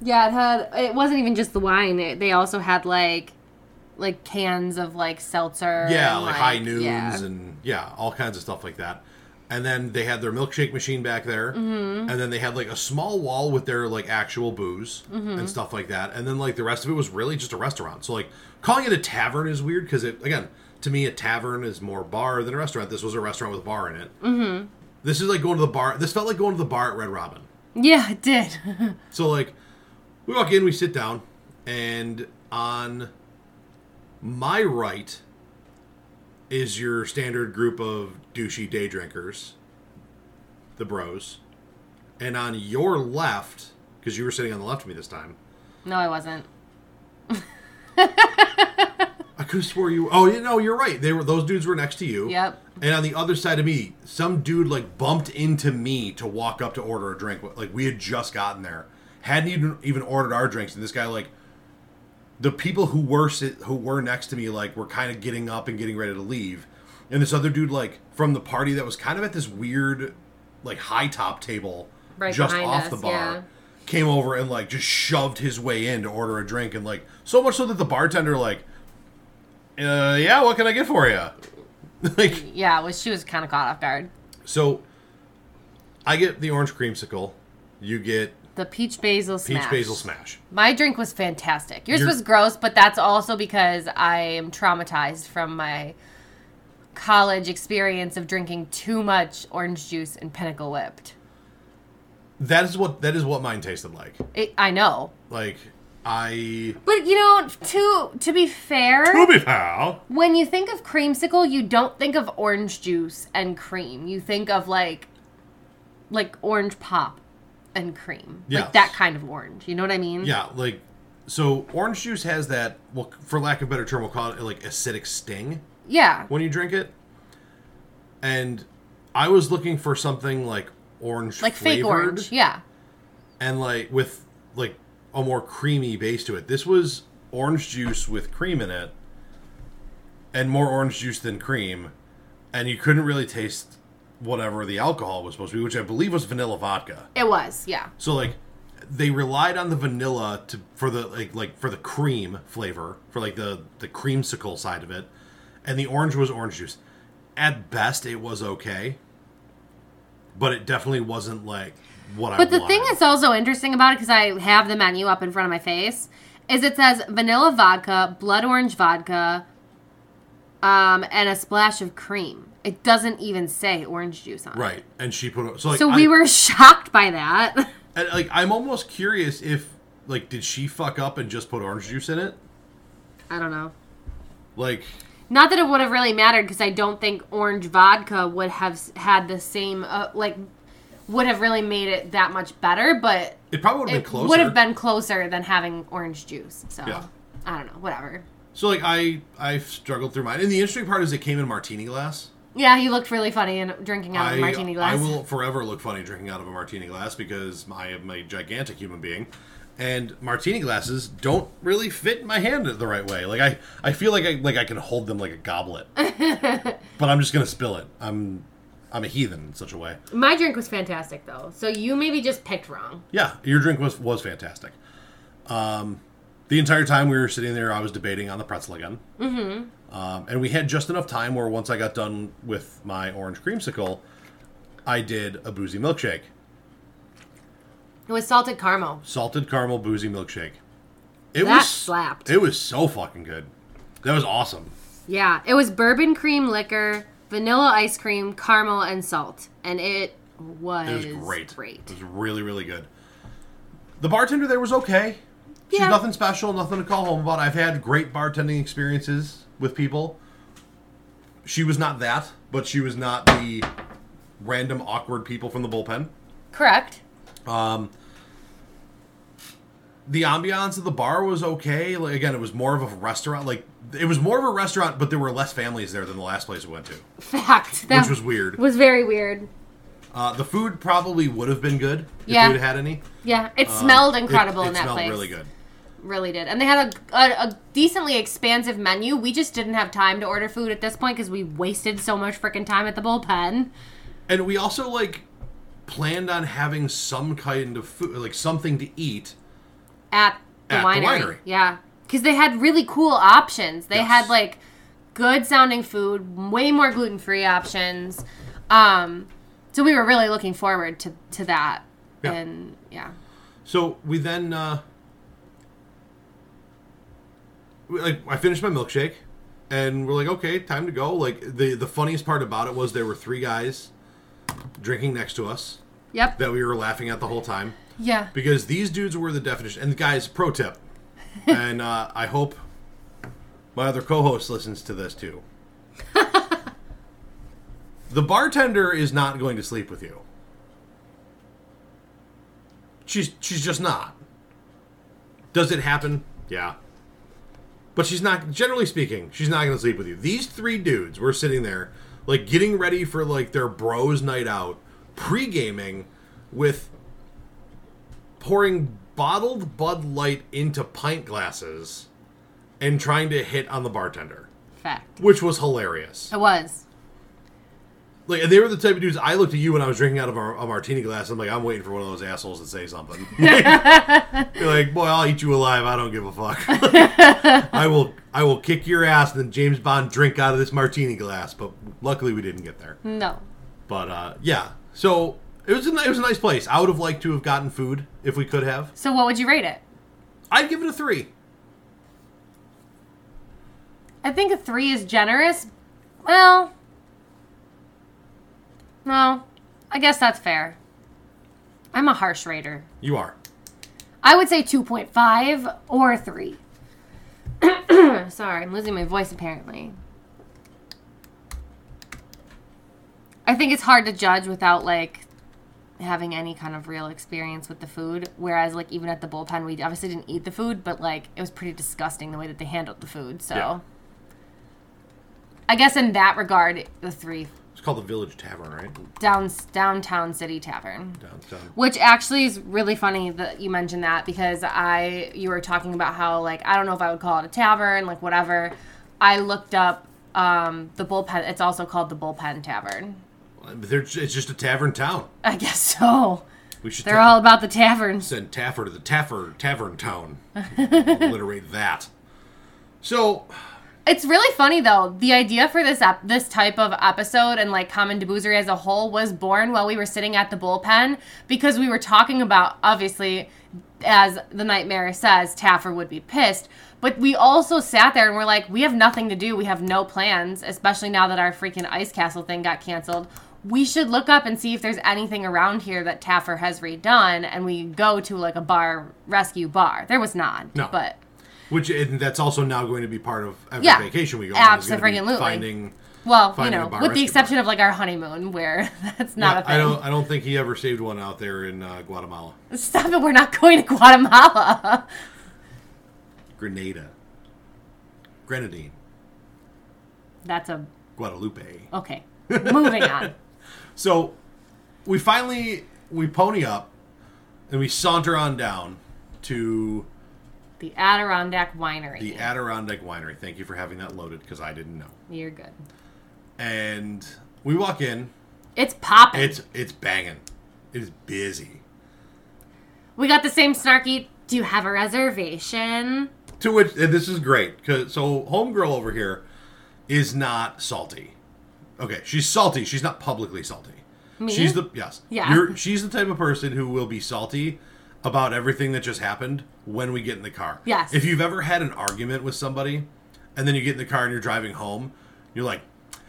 Yeah, it had it wasn't even just the wine. It, they also had like like cans of like seltzer. Yeah, and, like, high noons yeah. and yeah, all kinds of stuff like that. And then they had their milkshake machine back there, mm-hmm. and then they had like a small wall with their like actual booze Mm-hmm. and stuff like that. And then like the rest of it was really just a restaurant. So like calling it a tavern is weird because it again to me a tavern is more bar than a restaurant. This was a restaurant with a bar in it. Mm-hmm. This is like going to the bar. This felt like going to the bar at Red Robin. Yeah, it did. So like we walk in, we sit down, and on my right is your standard group of douchey day drinkers, the bros. And on your left, because you were sitting on the left of me this time, no, I wasn't. I could have swore you. Oh, you know, you're right. They were those dudes were next to you. Yep. And on the other side of me, some dude like bumped into me to walk up to order a drink. Like we had just gotten there, hadn't even even ordered our drinks, and this guy like the people who were who were next to me like were kind of getting up and getting ready to leave, and this other dude like from the party that was kind of at this weird like high top table Right just off us, the bar. yeah. Came over and like just shoved his way in to order a drink, and like so much so that the bartender like, uh, yeah, what can I get for you? like Yeah, was she was kind of caught off guard. so, I get the orange creamsicle. You get The peach basil peach smash. basil smash. My drink was fantastic. Yours Your- was gross, but that's also because I am traumatized from my college experience of drinking too much orange juice and Pinnacle Whipped. That is what that is what mine tasted like. It, I know, Like I but you know, to to be fair, to be pal. when you think of creamsicle, you don't think of orange juice and cream. You think of like like orange pop and cream, Yes. like that kind of orange. You know what I mean? Yeah, like so orange juice has that. Well, for lack of a better term, we'll call it like acidic sting Yeah. when you drink it. And I was looking for something like orange, Like fake flavored orange. Yeah. and like with like a more creamy base to it. This was orange juice with cream in it, and more orange juice than cream, and you couldn't really taste whatever the alcohol was supposed to be, which I believe was vanilla vodka. It was. Yeah. So like they relied on the vanilla to for the like like for the cream flavor for like the the creamsicle side of it, and the orange was orange juice. At best, it was okay, but it definitely wasn't like what I. But the wanted. thing that's also interesting about it, because I have the menu up in front of my face, is it says vanilla vodka, blood orange vodka, um, and a splash of cream. It doesn't even say orange juice on it. Right, and she put so like So we I- were shocked by that. and, like I'm almost curious if like did she fuck up and just put orange juice in it? I don't know. Like, Not that it would have really mattered because I don't think orange vodka would have s- had the same uh, like would have really made it that much better, but it probably would have been closer. would have been closer than having orange juice. So Yeah. I don't know, whatever. So like I I struggled through mine, and the interesting part is it came in martini glass. Yeah, he looked really funny in drinking out of a martini glass. I will forever look funny drinking out of a martini glass because I am a gigantic human being, and martini glasses don't really fit my hand the right way. Like I I feel like I like I can hold them like a goblet, but I'm just gonna spill it. I'm I'm a heathen in such a way. My drink was fantastic though, so you maybe just picked wrong. Yeah, your drink was was fantastic. Um, the entire time we were sitting there, I was debating on the pretzel again. Mm-hmm. Um, and we had just enough time where once I got done with my orange creamsicle, I did a boozy milkshake, It was salted caramel. salted caramel boozy milkshake. It That was slapped. It was so fucking good. That was awesome. Yeah, it was bourbon cream liquor, vanilla ice cream, caramel, and salt, and it was, It was great. Great. It was really really good. The bartender there was okay. She's Yeah. nothing special, nothing to call home about. I've had great bartending experiences with people. She was not that, but she was not the random awkward people from the bullpen. Correct. Um, the ambiance of the bar was okay. Like again, it was more of a restaurant. Like it was more of a restaurant, but there were less families there than the last place we went to, Fact. That which was weird. was very weird. Uh, the food probably would have been good if Yeah. we'd had any. Yeah, it smelled Um, It- incredible it in that smelled place. really good. Really did. And they had a, a, a decently expansive menu. We just didn't have time to order food at this point because we wasted so much freaking time at the bullpen. And we also like planned on having some kind of food, like something to eat. at the, At the winery. winery. Yeah, because they had really cool options. They Yes. had like good sounding food, way more gluten free options. Um, so we were really looking forward to to that. Yeah. And yeah, So we then, uh, we, like, I finished my milkshake, and we're like, okay, time to go. Like the the funniest part about it was there were three guys drinking next to us yep, that we were laughing at the whole time yeah. because these dudes were the definition. And guys, pro tip, and uh, I hope my other co-host listens to this too. the bartender is not going to sleep with you. She's she's just not. Does it happen? Yeah. But she's not generally speaking, she's not going to sleep with you. These three dudes were sitting there like getting ready for like their bros night out, pre-gaming with pouring bottled Bud Light into pint glasses and trying to hit on the bartender, Fact. which was hilarious. It was. Like they were the type of dudes. I looked at you when I was drinking out of a, a martini glass. I'm like, I'm waiting for one of those assholes to say something. You're like, boy, I'll eat you alive. I don't give a fuck. I will, I will kick your ass and then James Bond drink out of this martini glass. But luckily, we didn't get there. No. But uh, yeah, so it was a, it was a nice place. I would have liked to have gotten food if we could have. So what would you rate it? I'd give it a three. I think a three is generous. Well, no, I guess that's fair. I'm a harsh rater. You are. I would say 2.5 or 3. Sorry, I'm losing my voice apparently. I think it's hard to judge without like having any kind of real experience with the food. Whereas like even at the bullpen, we obviously didn't eat the food, but like it was pretty disgusting the way that they handled the food. So Yeah. I guess in that regard, the three It's called the Village Tavern, right? down downtown city tavern. Downtown. Which actually is really funny that you mentioned that because I you were talking about how like I don't know if I would call it a tavern like whatever. I looked up um, the bullpen. It's also called the bullpen tavern. They're, it's just a tavern town. I guess so. We should They're ta- all about the taverns. send Taffer to the Taffer Tavern Town. Alliterate that. So It's really funny though. The idea for this ep- this type of episode and like common deboozery as a whole was born while we were sitting at the bullpen because we were talking about obviously as the nightmare says Taffer would be pissed, but we also sat there and we're like we have nothing to do. We have no plans, especially now that our freaking ice castle thing got canceled. We should look up and see if there's anything around here that Taffer has redone and we go to like a bar rescue bar. There was not. No. But Which and that's also now going to be part of every Yeah. vacation we go on. is gonna. Finding. Well, you know, with the exception of like our honeymoon, where that's not Yeah, a thing. I don't. I don't think he ever saved one out there in uh, Guatemala. Stop it! We're not going to Guatemala. Grenada. Grenadine. That's a Guadalupe. okay. Moving on. So we finally we pony up and we saunter on down to The Adirondack Winery. the Adirondack Winery. Thank you for having that loaded because I didn't know. You're good. And we walk in. It's popping. It's it's banging. It is busy. we got the same snarky. Do you have a reservation? To which this is great because so homegirl over here is not salty. Okay, she's salty. She's not publicly salty. Me? She's the yes. Yeah. You're, she's the type of person who will be salty about everything that just happened when we get in the car. Yes. If you've ever had an argument with somebody, and then you get in the car and you're driving home, you're like,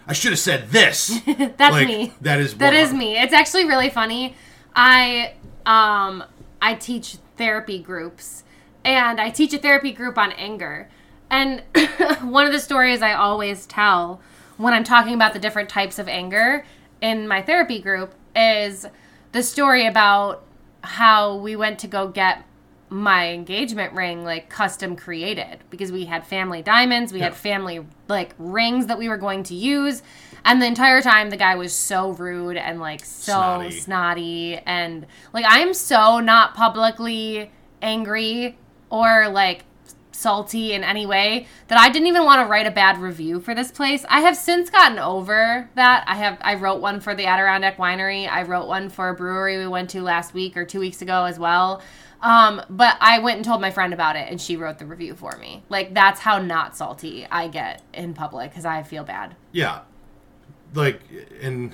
I should have said this. That's like, me. That is That is me. It's actually really funny. I um I teach therapy groups and I teach a therapy group on anger. And one of the stories I always tell when I'm talking about the different types of anger in my therapy group is the story about how we went to go get my engagement ring like custom created because we had family diamonds, we had family like rings that we were going to use. And the entire time the guy was so rude and like so Snotty. snotty, and like I'm so not publicly angry or like salty in any way that I didn't even want to write a bad review for this place. I have since gotten over that. I have I wrote one for the Adirondack Winery. I wrote one for a brewery we went to last week or 2 weeks ago as well. Um, but I went and told my friend about it and she wrote the review for me. Like that's how not salty I get in public cuz I feel bad. Yeah. Like, and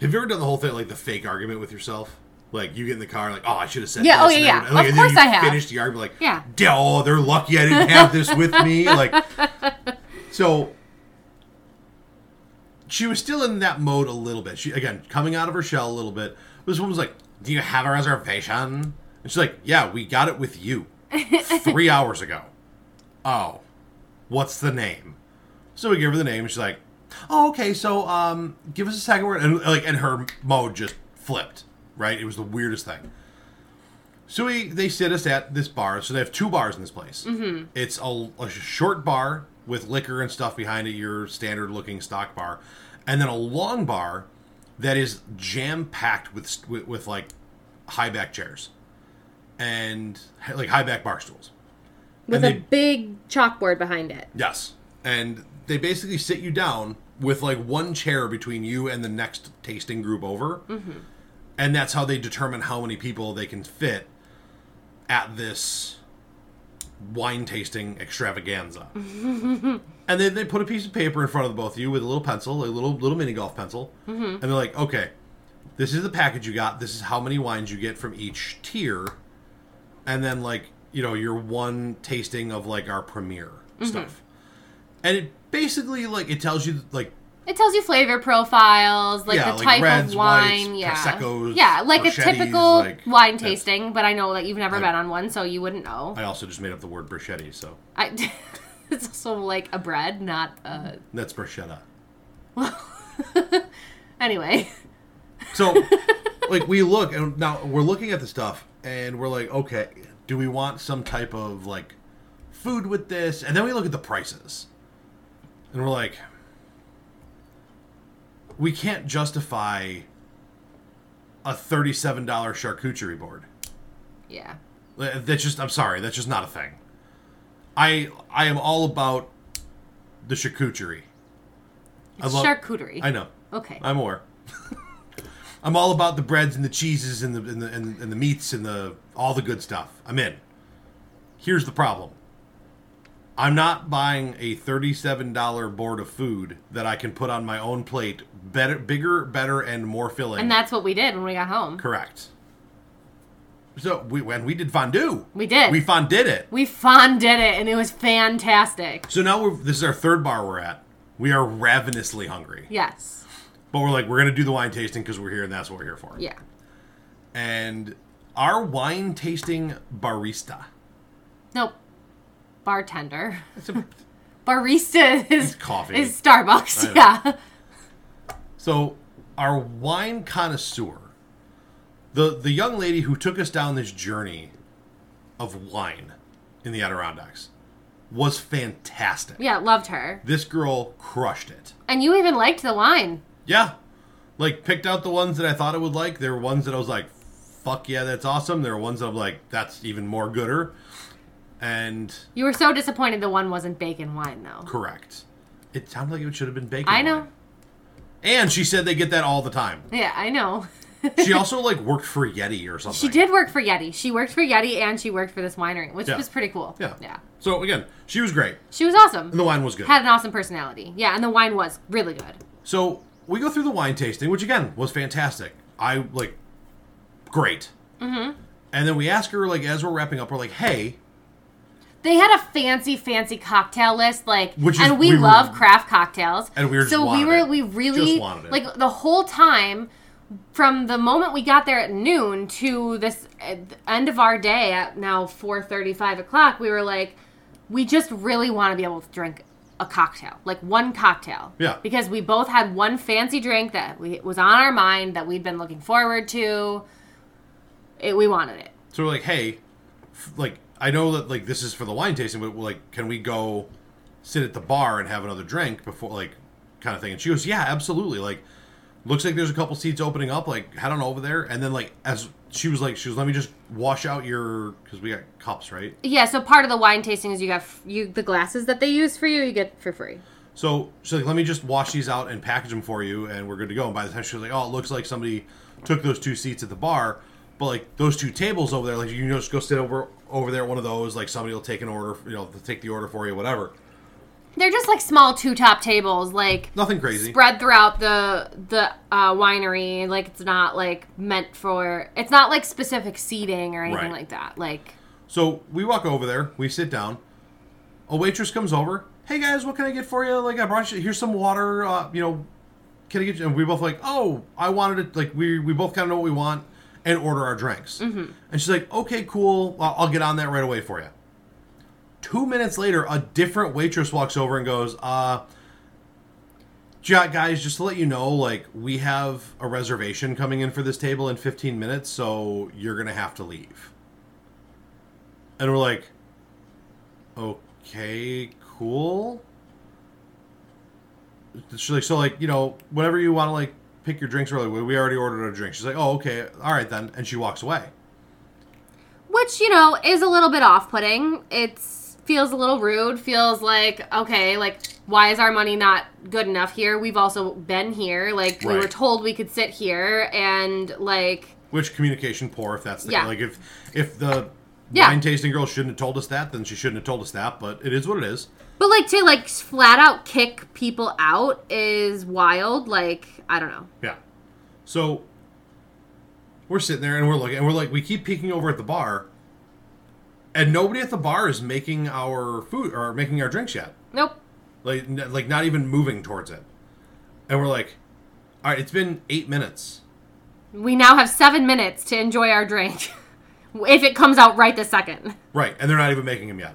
have you ever done the whole thing, like the fake argument with yourself? Like, you get in the car, like, oh, I should have said Yeah, this. oh, yeah, yeah. like, Of and then course you I have. finish the argument, like, Yeah. "Yeah, oh, they're lucky I didn't have this with me. Like, so she was still in that mode a little bit. She, again, coming out of her shell a little bit. This woman was like, do you have a reservation? And she's like, yeah, we got it with you three hours ago. Oh, what's the name? So we give her the name. She's like, "Oh, okay. So, um, give us a second word." And like, and her mode just flipped. Right? It was the weirdest thing. So we they sit us at this bar. So they have two bars in this place. Mm-hmm. It's a, a short bar with liquor and stuff behind it, your standard looking stock bar, and then a long bar that is jam packed with, with with like high back chairs and like high back bar stools. With And a big chalkboard behind it. Yes. And they basically sit you down with like one chair between you and the next tasting group over. Mm-hmm. And that's how they determine how many people they can fit at this wine tasting extravaganza. and then they put a piece of paper in front of the both of you with a little pencil, a little little mini golf pencil. Mm-hmm. And they're like, okay, this is the package you got. This is how many wines you get from each tier. And then like, you know, your one tasting of like our premiere stuff. And it basically like it tells you like It tells you flavor profiles, like Yeah, the like type reds, of wine. whites, yeah, yeah, like a typical like- wine tasting. But I know that you've never I- been on one, so you wouldn't know. I also just made up the word bruschetti, so I, it's also like a bread, not a. that's bruschetta. Well, Anyway, So, like, we look, and now we're looking at the stuff, and we're like, okay, do we want some type of, like, food with this? And then we look at the prices. And we're like, we can't justify a $37 charcuterie board. yeah, Uh, That's just, I'm sorry, that's just not a thing. I I am all about the charcuterie. I love- charcuterie. I know. Okay, I'm more. I'm all about the breads and the cheeses and the and the and, and the meats and the all the good stuff. I'm in. Here's the problem. I'm not buying a $37 board of food that I can put on my own plate, better, bigger, better, and more filling. and that's what we did when we got home. correct. So we when we did fondue, We did. we fondid it. We fonded it, and it was fantastic. So now we're this is our third bar we're at. We are ravenously hungry, Yes. but we're like we're gonna do the wine tasting because we're here and that's what we're here for. Yeah. and our wine tasting barista Nope. Bartender. It's a, Barista is coffee. Is Starbucks. Yeah. so our wine connoisseur, the the young lady who took us down this journey of wine in the Adirondacks, was fantastic. Yeah, loved her. This girl crushed it. And you even liked the wine. Yeah. Like picked out the ones that I thought I would like. There were ones that I was like, fuck yeah, that's awesome. There were ones that I'm like, that's even more gooder. And You were so disappointed the one wasn't bacon wine though. correct. It sounded like it should have been bacon. I know. wine. And she said they get that all the time. Yeah, I know. She also like worked for Yeti or something. She did work for Yeti. She worked for Yeti and she worked for this winery, which Yeah. was pretty cool. Yeah. Yeah. So again, she was great. She was awesome. And the wine was good. Had an awesome personality. Yeah, and the wine was really good. So we go through the wine tasting, which again was fantastic. I like great. Mm-hmm. And then we ask her like as we're wrapping up, we're like, hey, They had a fancy, fancy cocktail list, like, Which is- and we, we were- love craft cocktails. And we were just so we wanted were it. we really Just wanted it. like the whole time from the moment we got there at noon to this the end of our day at now four thirty five o'clock. We were like, we just really want to be able to drink a cocktail, like one cocktail. Yeah. Because we both had one fancy drink that we, was on our mind that we'd been looking forward to. It, we wanted it. So we're like, hey, f- like I know that like this is for the wine tasting, but like, can we go sit at the bar and have another drink before, like, kind of thing? And she goes, yeah, absolutely. Like, looks like there's a couple seats opening up. Like, head on over there. And then like as she was like, she was let me just wash out your because we got cups, right? Yeah, so part of the wine tasting is you got f- you the glasses that they use for you, you get for free. So she's like, let me just wash these out and package them for you, and we're good to go. And by the time she was like, oh, it looks like somebody took those two seats at the bar, but like those two tables over there, like you can just go sit over over there at one of those. Like somebody will take an order, you know, they'll take the order for you, whatever. They're just like small two top tables, like Nothing crazy. spread throughout the the uh, winery. Like it's not like meant for. It's not like specific seating or anything Right. like that. Like So we walk over there, we sit down. A waitress comes over. Hey guys, what can I get for you? Like I brought you. Here's some water. Uh, you know, can I get you? And we both like, oh, I wanted it. Like we we both kind of know what we want and order our drinks. Mm-hmm. And she's like, okay, cool. I'll, I'll get on that right away for you. Two minutes later, a different waitress walks over and goes, uh. "Ja- Guys, just to let you know, like we have a reservation coming in for this table in 15 minutes, so you're gonna have to leave. And we're like, okay, cool. She's like, so like, you know, whenever you want to like pick your drinks, we're we already ordered a drink. She's like, oh, okay, all right then, and she walks away. which you know is a little bit off putting. It's feels a little rude. Feels like okay, like why is our money not good enough here? We've also been here. Like we were told we could sit here and like Which communication poor if that's the Yeah. like if if the Yeah. wine tasting girl shouldn't have told us that, then she shouldn't have told us that. But it is what it is. But like to like flat out kick people out is wild. Like I don't know. Yeah. So we're sitting there and we're looking and we're like we keep peeking over at the bar and nobody at the bar is making our food or making our drinks yet. Nope. Like n- like not even moving towards it. And we're like all right, it's been 8 minutes. We now have seven minutes to enjoy our drink, if it comes out right this second. Right, and they're not even making them yet.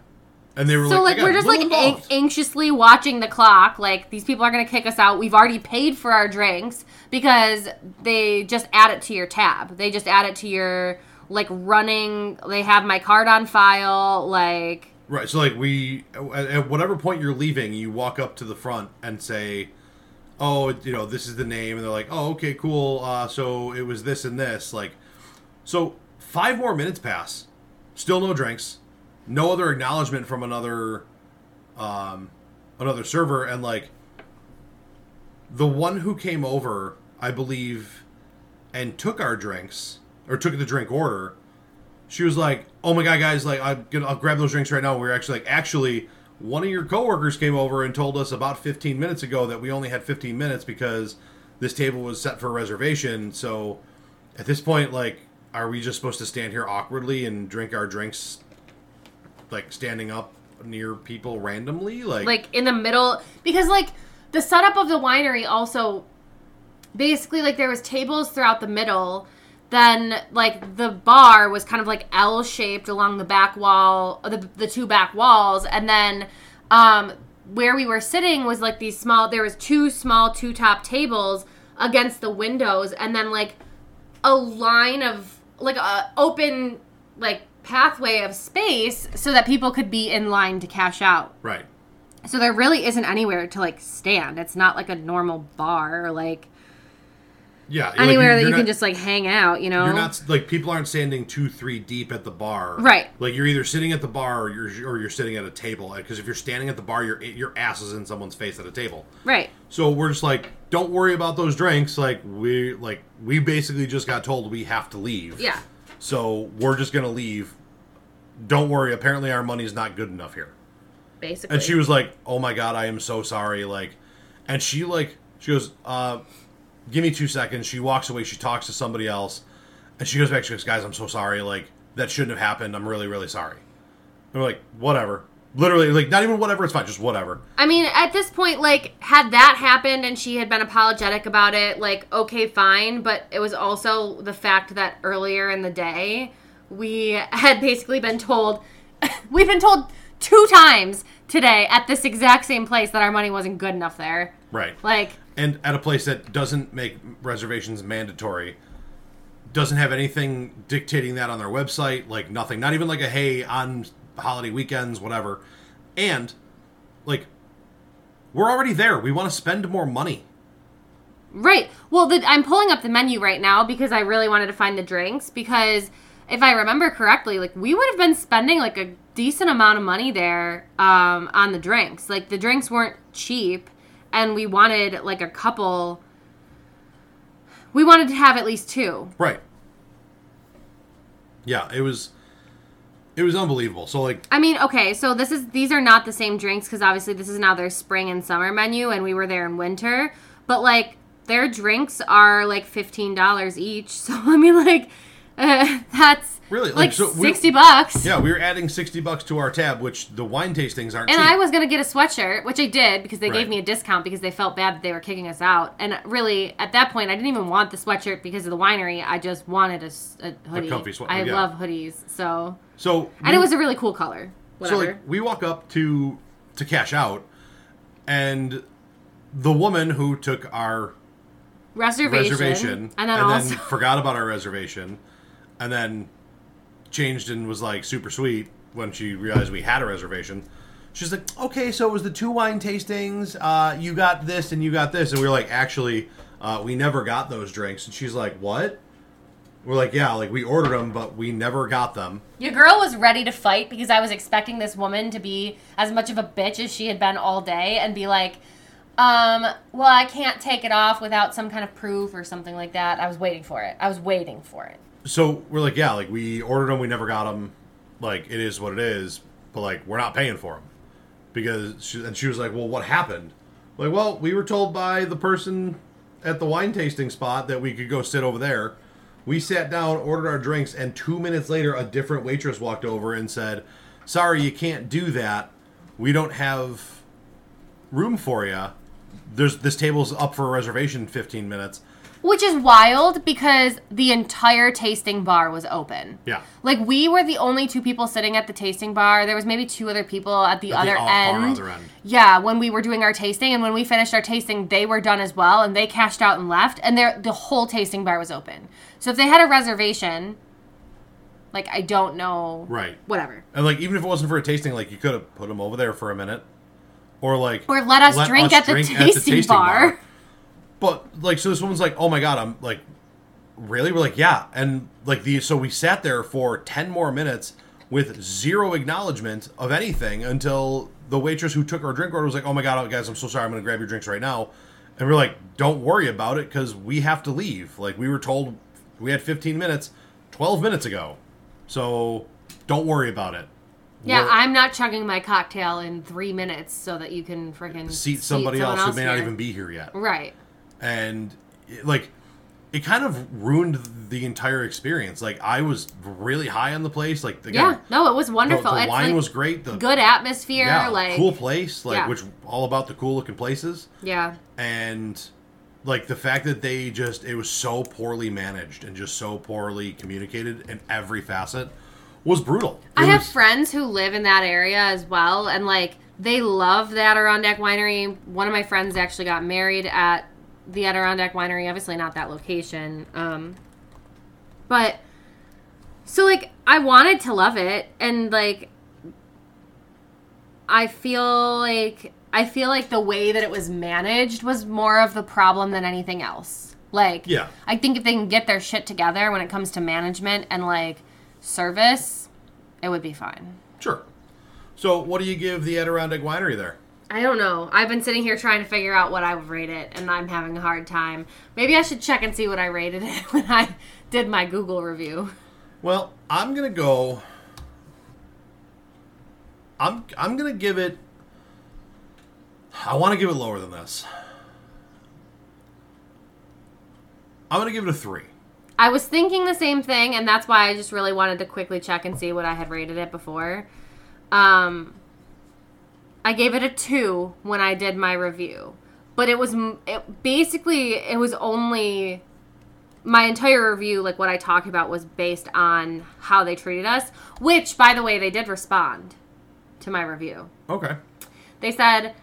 And they were So like, like we're just like an- anxiously watching the clock. Like these people are gonna kick us out. We've already paid for our drinks because they just add it to your tab. They just add it to your like running. They have my card on file. Like Right. So like we at, at whatever point you're leaving, you walk up to the front and say, "Oh, you know, this is the name." And they're like, "Oh, okay, cool. Uh, so it was this and this." Like, so five more minutes pass, still no drinks, no other acknowledgement from another, um, another server, and like the one who came over, I believe, and took our drinks or took the drink order she was like, "Oh my god, guys! Like, I'm gonna, I'll grab those drinks right now." We were actually like, actually, one of your coworkers came over and told us about 15 minutes ago that we only had 15 minutes because this table was set for a reservation. So, at this point, like, are we just supposed to stand here awkwardly and drink our drinks, like standing up near people randomly? Like, like in the middle because like the setup of the winery also basically like there was tables throughout the middle then like the bar was kind of like L shaped along the back wall, the the two back walls, and then um, where we were sitting was like these small. There was two small two top tables against the windows, and then like a line of like a open like pathway of space so that people could be in line to cash out. Right. So there really isn't anywhere to like stand. It's not like a normal bar or like Yeah. like, anywhere you're- that you're you can just like hang out, you know? You're not like people aren't standing two, three deep at the bar. Right. Like you're either sitting at the bar or you're or you're sitting at a table. Because if you're standing at the bar, your your ass is in someone's face at a table. right. So we're just like, don't worry about those drinks. Like we like we basically just got told we have to leave. Yeah. So we're just gonna leave. Don't worry. Apparently our money's not good enough here. Basically. And she was like, "Oh my god, I am so sorry." Like, and she like she goes, uh, "Give me two seconds." She walks away. She talks to somebody else, and she goes back. She goes, "Guys, I'm so sorry. Like that shouldn't have happened. I'm really, really sorry." And we're like, "Whatever." Literally, like not even whatever. It's fine. Just whatever. I mean, at this point, like, had that happened and she had been apologetic about it, like, okay, fine. But it was also the fact that earlier in the day, we had basically been told, we've been told two times today at this exact same place that our money wasn't good enough there. Right. Like, and at a place that doesn't make reservations mandatory doesn't have anything dictating that on their website like nothing not even like a hey on holiday weekends whatever and like we're already there we want to spend more money Right. Well, the, I'm pulling up the menu right now because I really wanted to find the drinks because if I remember correctly, like we would have been spending like a decent amount of money there um, on the drinks. Like the drinks weren't cheap, and we wanted like a couple. We wanted to have at least two. right yeah it was it was unbelievable so like I mean, okay, so this is these are not the same drinks because obviously this is now their spring and summer menu, and we were there in winter. But like their drinks are like fifteen dollars each, so I mean, like uh, that's Really? like, Like, so we- sixty bucks. yeah we were adding 60 bucks to our tab which the wine tastings aren't And cheap I was gonna get a sweatshirt, which I did because they Right. gave me a discount because they felt bad that they were kicking us out. And really, at that point, I didn't even want the sweatshirt because of the winery. I just wanted a hoodie. comfy sweat- I yeah. love hoodies, so so and we- it was a really cool color. Whatever. So like we walk up to to cash out, and the woman who took our reservation, reservation and then also forgot about our reservation, and then changed and was like super sweet when she realized we had a reservation. She's like, okay, so it was the two wine tastings. Uh, you got this and you got this, and we were like, actually, uh, we never got those drinks. And she's like, what? We're like, yeah, like we ordered them, but we never got them. Your girl was ready to fight because I was expecting this woman to be as much of a bitch as she had been all day and be like, um, well, I can't take it off without some kind of proof or something like that. I was waiting for it. I was waiting for it. So we're like, yeah, like we ordered them, we never got them. Like it is what it is, but like we're not paying for them because she, and she was like, well, what happened? Like, well, we were told by the person at the wine tasting spot that we could go sit over there. We sat down, ordered our drinks, and two minutes later, a different waitress walked over and said, "Sorry, you can't do that. We don't have room for you. There's this table's up for a reservation in 15 minutes." Which is wild because the entire tasting bar was open. Yeah. Like we were the only two people sitting at the tasting bar. There was maybe two other people at the At other far end. other end. Yeah, when we were doing our tasting and when we finished our tasting, they were done as well and they cashed out and left and their the whole tasting bar was open. So if they had a reservation, like I don't know. Right. Whatever. And like, even if it wasn't for a tasting, like you could have put them over there for a minute, or like, Or let us drink at the tasting bar. But like, so this woman's like, "Oh my god, I'm like, really?" We're like, "Yeah," and like the so we sat there for ten more minutes with zero acknowledgement of anything until the waitress who took our drink order was like, "Oh my god, oh, guys, I'm so sorry. I'm going to grab your drinks right now," and we're like, "Don't worry about it because we have to leave. Like we were told we had 15 minutes, 12 minutes ago, so don't worry about it." Yeah, We're- I'm not chugging my cocktail in three minutes so that you can freaking seat somebody else, someone who may not even be here yet. Right. And it- like it kind of ruined the entire experience. Like I was really high on the place. Like the Yeah. No, it was wonderful. the It's wine like was great. The good atmosphere. yeah, like cool place. Like yeah. which all about the cool looking places. Yeah. And like the fact that they just it was so poorly managed and just so poorly communicated in every facet was brutal. It I have was- friends who live in that area as well, and like they love the Adirondack Winery. One of my friends actually got married at the Adirondack Winery. Obviously, not that location, um, but so like I wanted to love it, and like I feel like I feel like the way that it was managed was more of the problem than anything else. Like, Yeah. I think if they can get their shit together when it comes to management and like service, it would be fine. Sure. So, what do you give the Adirondack Winery there? I don't know. I've been sitting here trying to figure out what I would rate it, and I'm having a hard time. Maybe I should check and see what I rated it when I did my Google review. Well, I'm gonna go. I'm I'm gonna give it. I want to give it lower than this. I'm gonna give it a three. I was thinking the same thing, and that's why I just really wanted to quickly check and see what I had rated it before. Um, I gave it a two when I did my review, but it was it, basically it was only my entire review, like what I talked about, was based on how they treated us. Which, by the way, they did respond to my review. Okay. They said,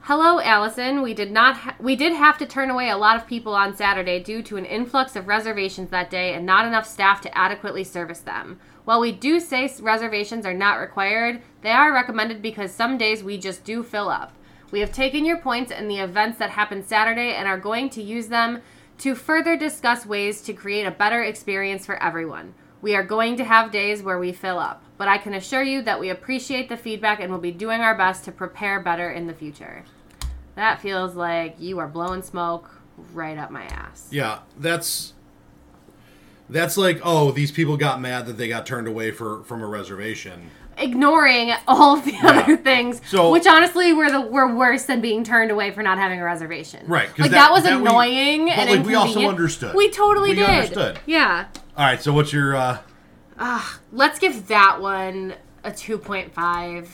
"Hello, Allison. We did not. Ha- we did have to turn away a lot of people on Saturday due to an influx of reservations that day and not enough staff to adequately service them. While we do say reservations are not required, they are recommended because some days we just do fill up. We have taken your points and the events that happened Saturday and are going to use them to further discuss ways to create a better experience for everyone." We are going to have days where we fill up, but I can assure you that we appreciate the feedback and will be doing our best to prepare better in the future. That feels like you are blowing smoke right up my ass. Yeah, that's that's like oh these people got mad that they got turned away for from a reservation. Ignoring all of the other things, So- which honestly were the were worse than being turned away for not having a reservation. Right, Like that- that, was that we- annoying but, and like, we also understood. We totally We did. understood. Yeah. All right, so what's your uh Let's give that one a 2.5.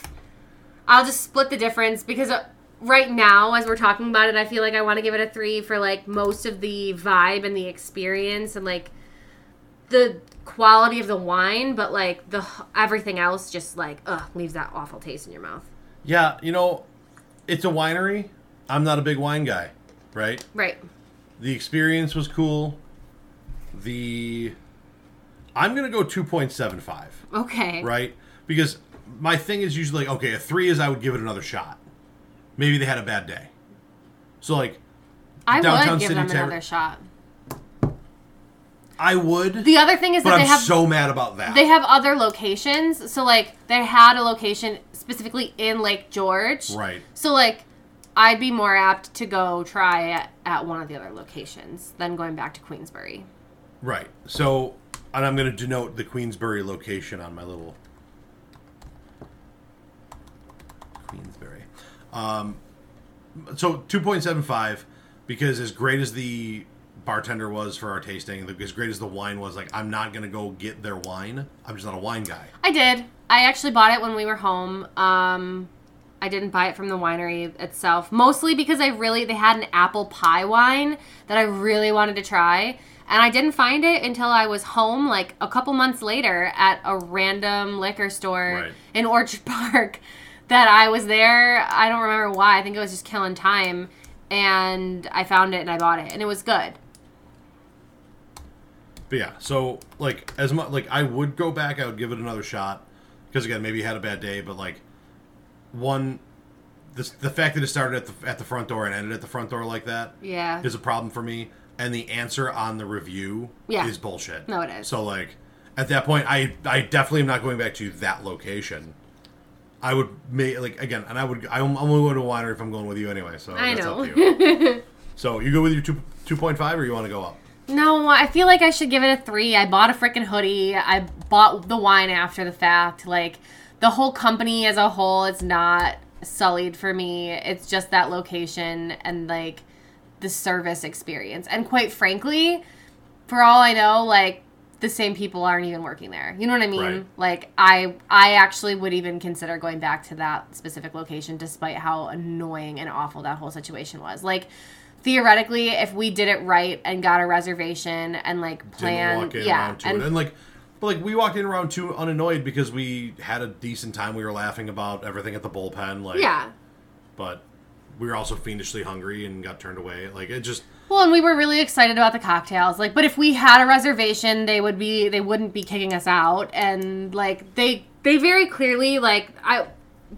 I'll just split the difference because uh, right now, as we're talking about it, I feel like I want to give it a 3 for like most of the vibe and the experience and like the quality of the wine, but like the everything else just like ugh leaves that awful taste in your mouth. Yeah, you know, it's a winery. I'm not a big wine guy, right? Right. The experience was cool. The I'm gonna go 2.75, Okay. right? Because my thing is usually like, okay, a three is I would give it another shot. Maybe they had a bad day. So like, I Downtown would give City them another shot. I would, The other thing is that I'm they have so mad about that. they have other locations. So like they had a location specifically in Lake George. right. So like I'd be more apt to go try at, at one of the other locations than going back to Queensbury. Right. So, and I'm going to denote the Queensbury location on my little Queensbury. Um, so 2.75 because as great as the bartender was for our tasting, as great as the wine was, like I'm not to go get their wine. I'm just not a wine guy. I did. I actually bought it when we were home. Um I didn't buy it from the winery itself, mostly because I really they had an apple pie wine that I really wanted to try. And I didn't find it until I was home like a couple months later at a random liquor store Right. in Orchard Park that I was there. I don't remember why. I think it was just killing time. And I found it and I bought it. And it was good. But yeah, so like as much like I would go back, I would give it another shot because again, maybe you had a bad day, but like one, the the fact that it started at the at the front door and ended at the front door like that Yeah. is a problem for me. And the answer on the review Yeah. is bullshit. No, it is. So like at that point, I I definitely am not going back to that location. I would make like again, and I would I'm, I'm only going to a winery if I'm going with you anyway. So I know. you. so you go with your two two point five, or you want to go up? No, I feel like I should give it a three. I bought a freaking hoodie. I bought the wine after the fact. Like the whole company as a whole is not sullied for me. It's just that location and like the service experience. And quite frankly, for all I know, like the same people aren't even working there. You know what I mean? Right. Like I I actually would even consider going back to that specific location despite how annoying and awful that whole situation was. Like theoretically, if we did it right and got a reservation and like planned, yeah, and And, like, but like we walked in round two unannoyed because we had a decent time. We were laughing about everything at the bullpen. Like, yeah. But we were also fiendishly hungry and got turned away. Like it just Well, and we were really excited about the cocktails. Like, but if we had a reservation, they would be they wouldn't be kicking us out. And like they they very clearly like I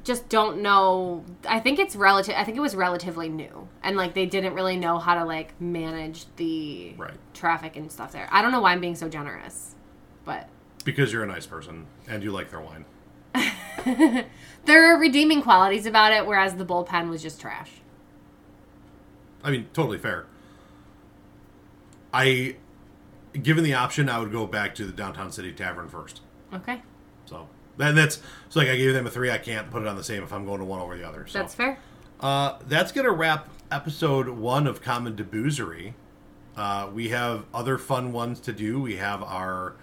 just don't know. I think it's relative. I think it was relatively new, and like they didn't really know how to like manage the Right. traffic and stuff there. I don't know why I'm being so generous, but because you're a nice person and you like their wine. there are redeeming qualities about it. Whereas the bullpen was just trash. I mean, totally fair. I, given the option, I would go back to the downtown city tavern first. Okay, So and that's so like I gave them a three. I can't put it on the same if I'm going to one over the other. So that's fair. Uh, that's gonna wrap episode one of Common Deboozery. Uh, we have other fun ones to do. We have our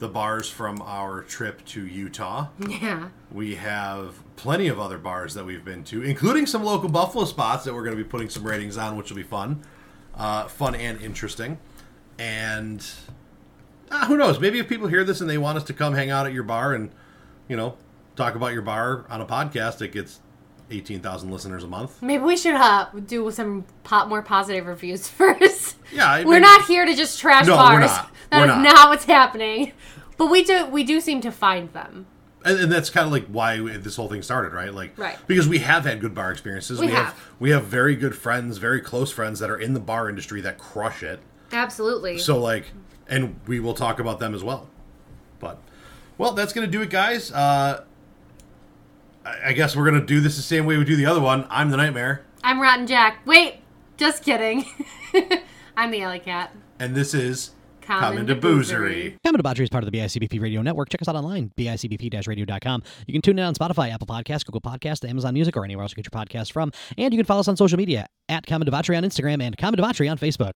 the bars from our trip to Utah. Yeah. We have plenty of other bars that we've been to, including some local Buffalo spots that we're going to be putting some ratings on, which will be fun, uh, fun and interesting. And uh, who knows? Maybe if people hear this and they want us to come hang out at your bar and you know talk about your bar on a podcast, that gets eighteen thousand listeners a month. Maybe we should uh, do some po- more positive reviews first. Yeah, I we're not here to just trash No, bars. we're not. That We're is not. not what's happening. But we do we do seem to find them. and, and that's kind of like why we- this whole thing started, right? Like, Right. because we have had good bar experiences. We have. have. we have very good friends, very close friends that are in the bar industry that crush it. Absolutely. So like, and we will talk about them as well. But, well, that's gonna do it, guys. Uh, I I guess we're gonna do this the same way we do the other one. I'm the nightmare, I'm Rotten Jack. Wait, just kidding. I'm the AllyCat. and this is Common Common to Deboozery. Boozery. Common Debauchery is part of the BICBP Radio Network. Check us out online, bicbp-radio.com. You can tune in on Spotify, Apple Podcasts, Google Podcasts, Amazon Music, or anywhere else you get your podcasts from. And you can follow us on social media at Common Debauchery on Instagram and Common Debauchery on Facebook.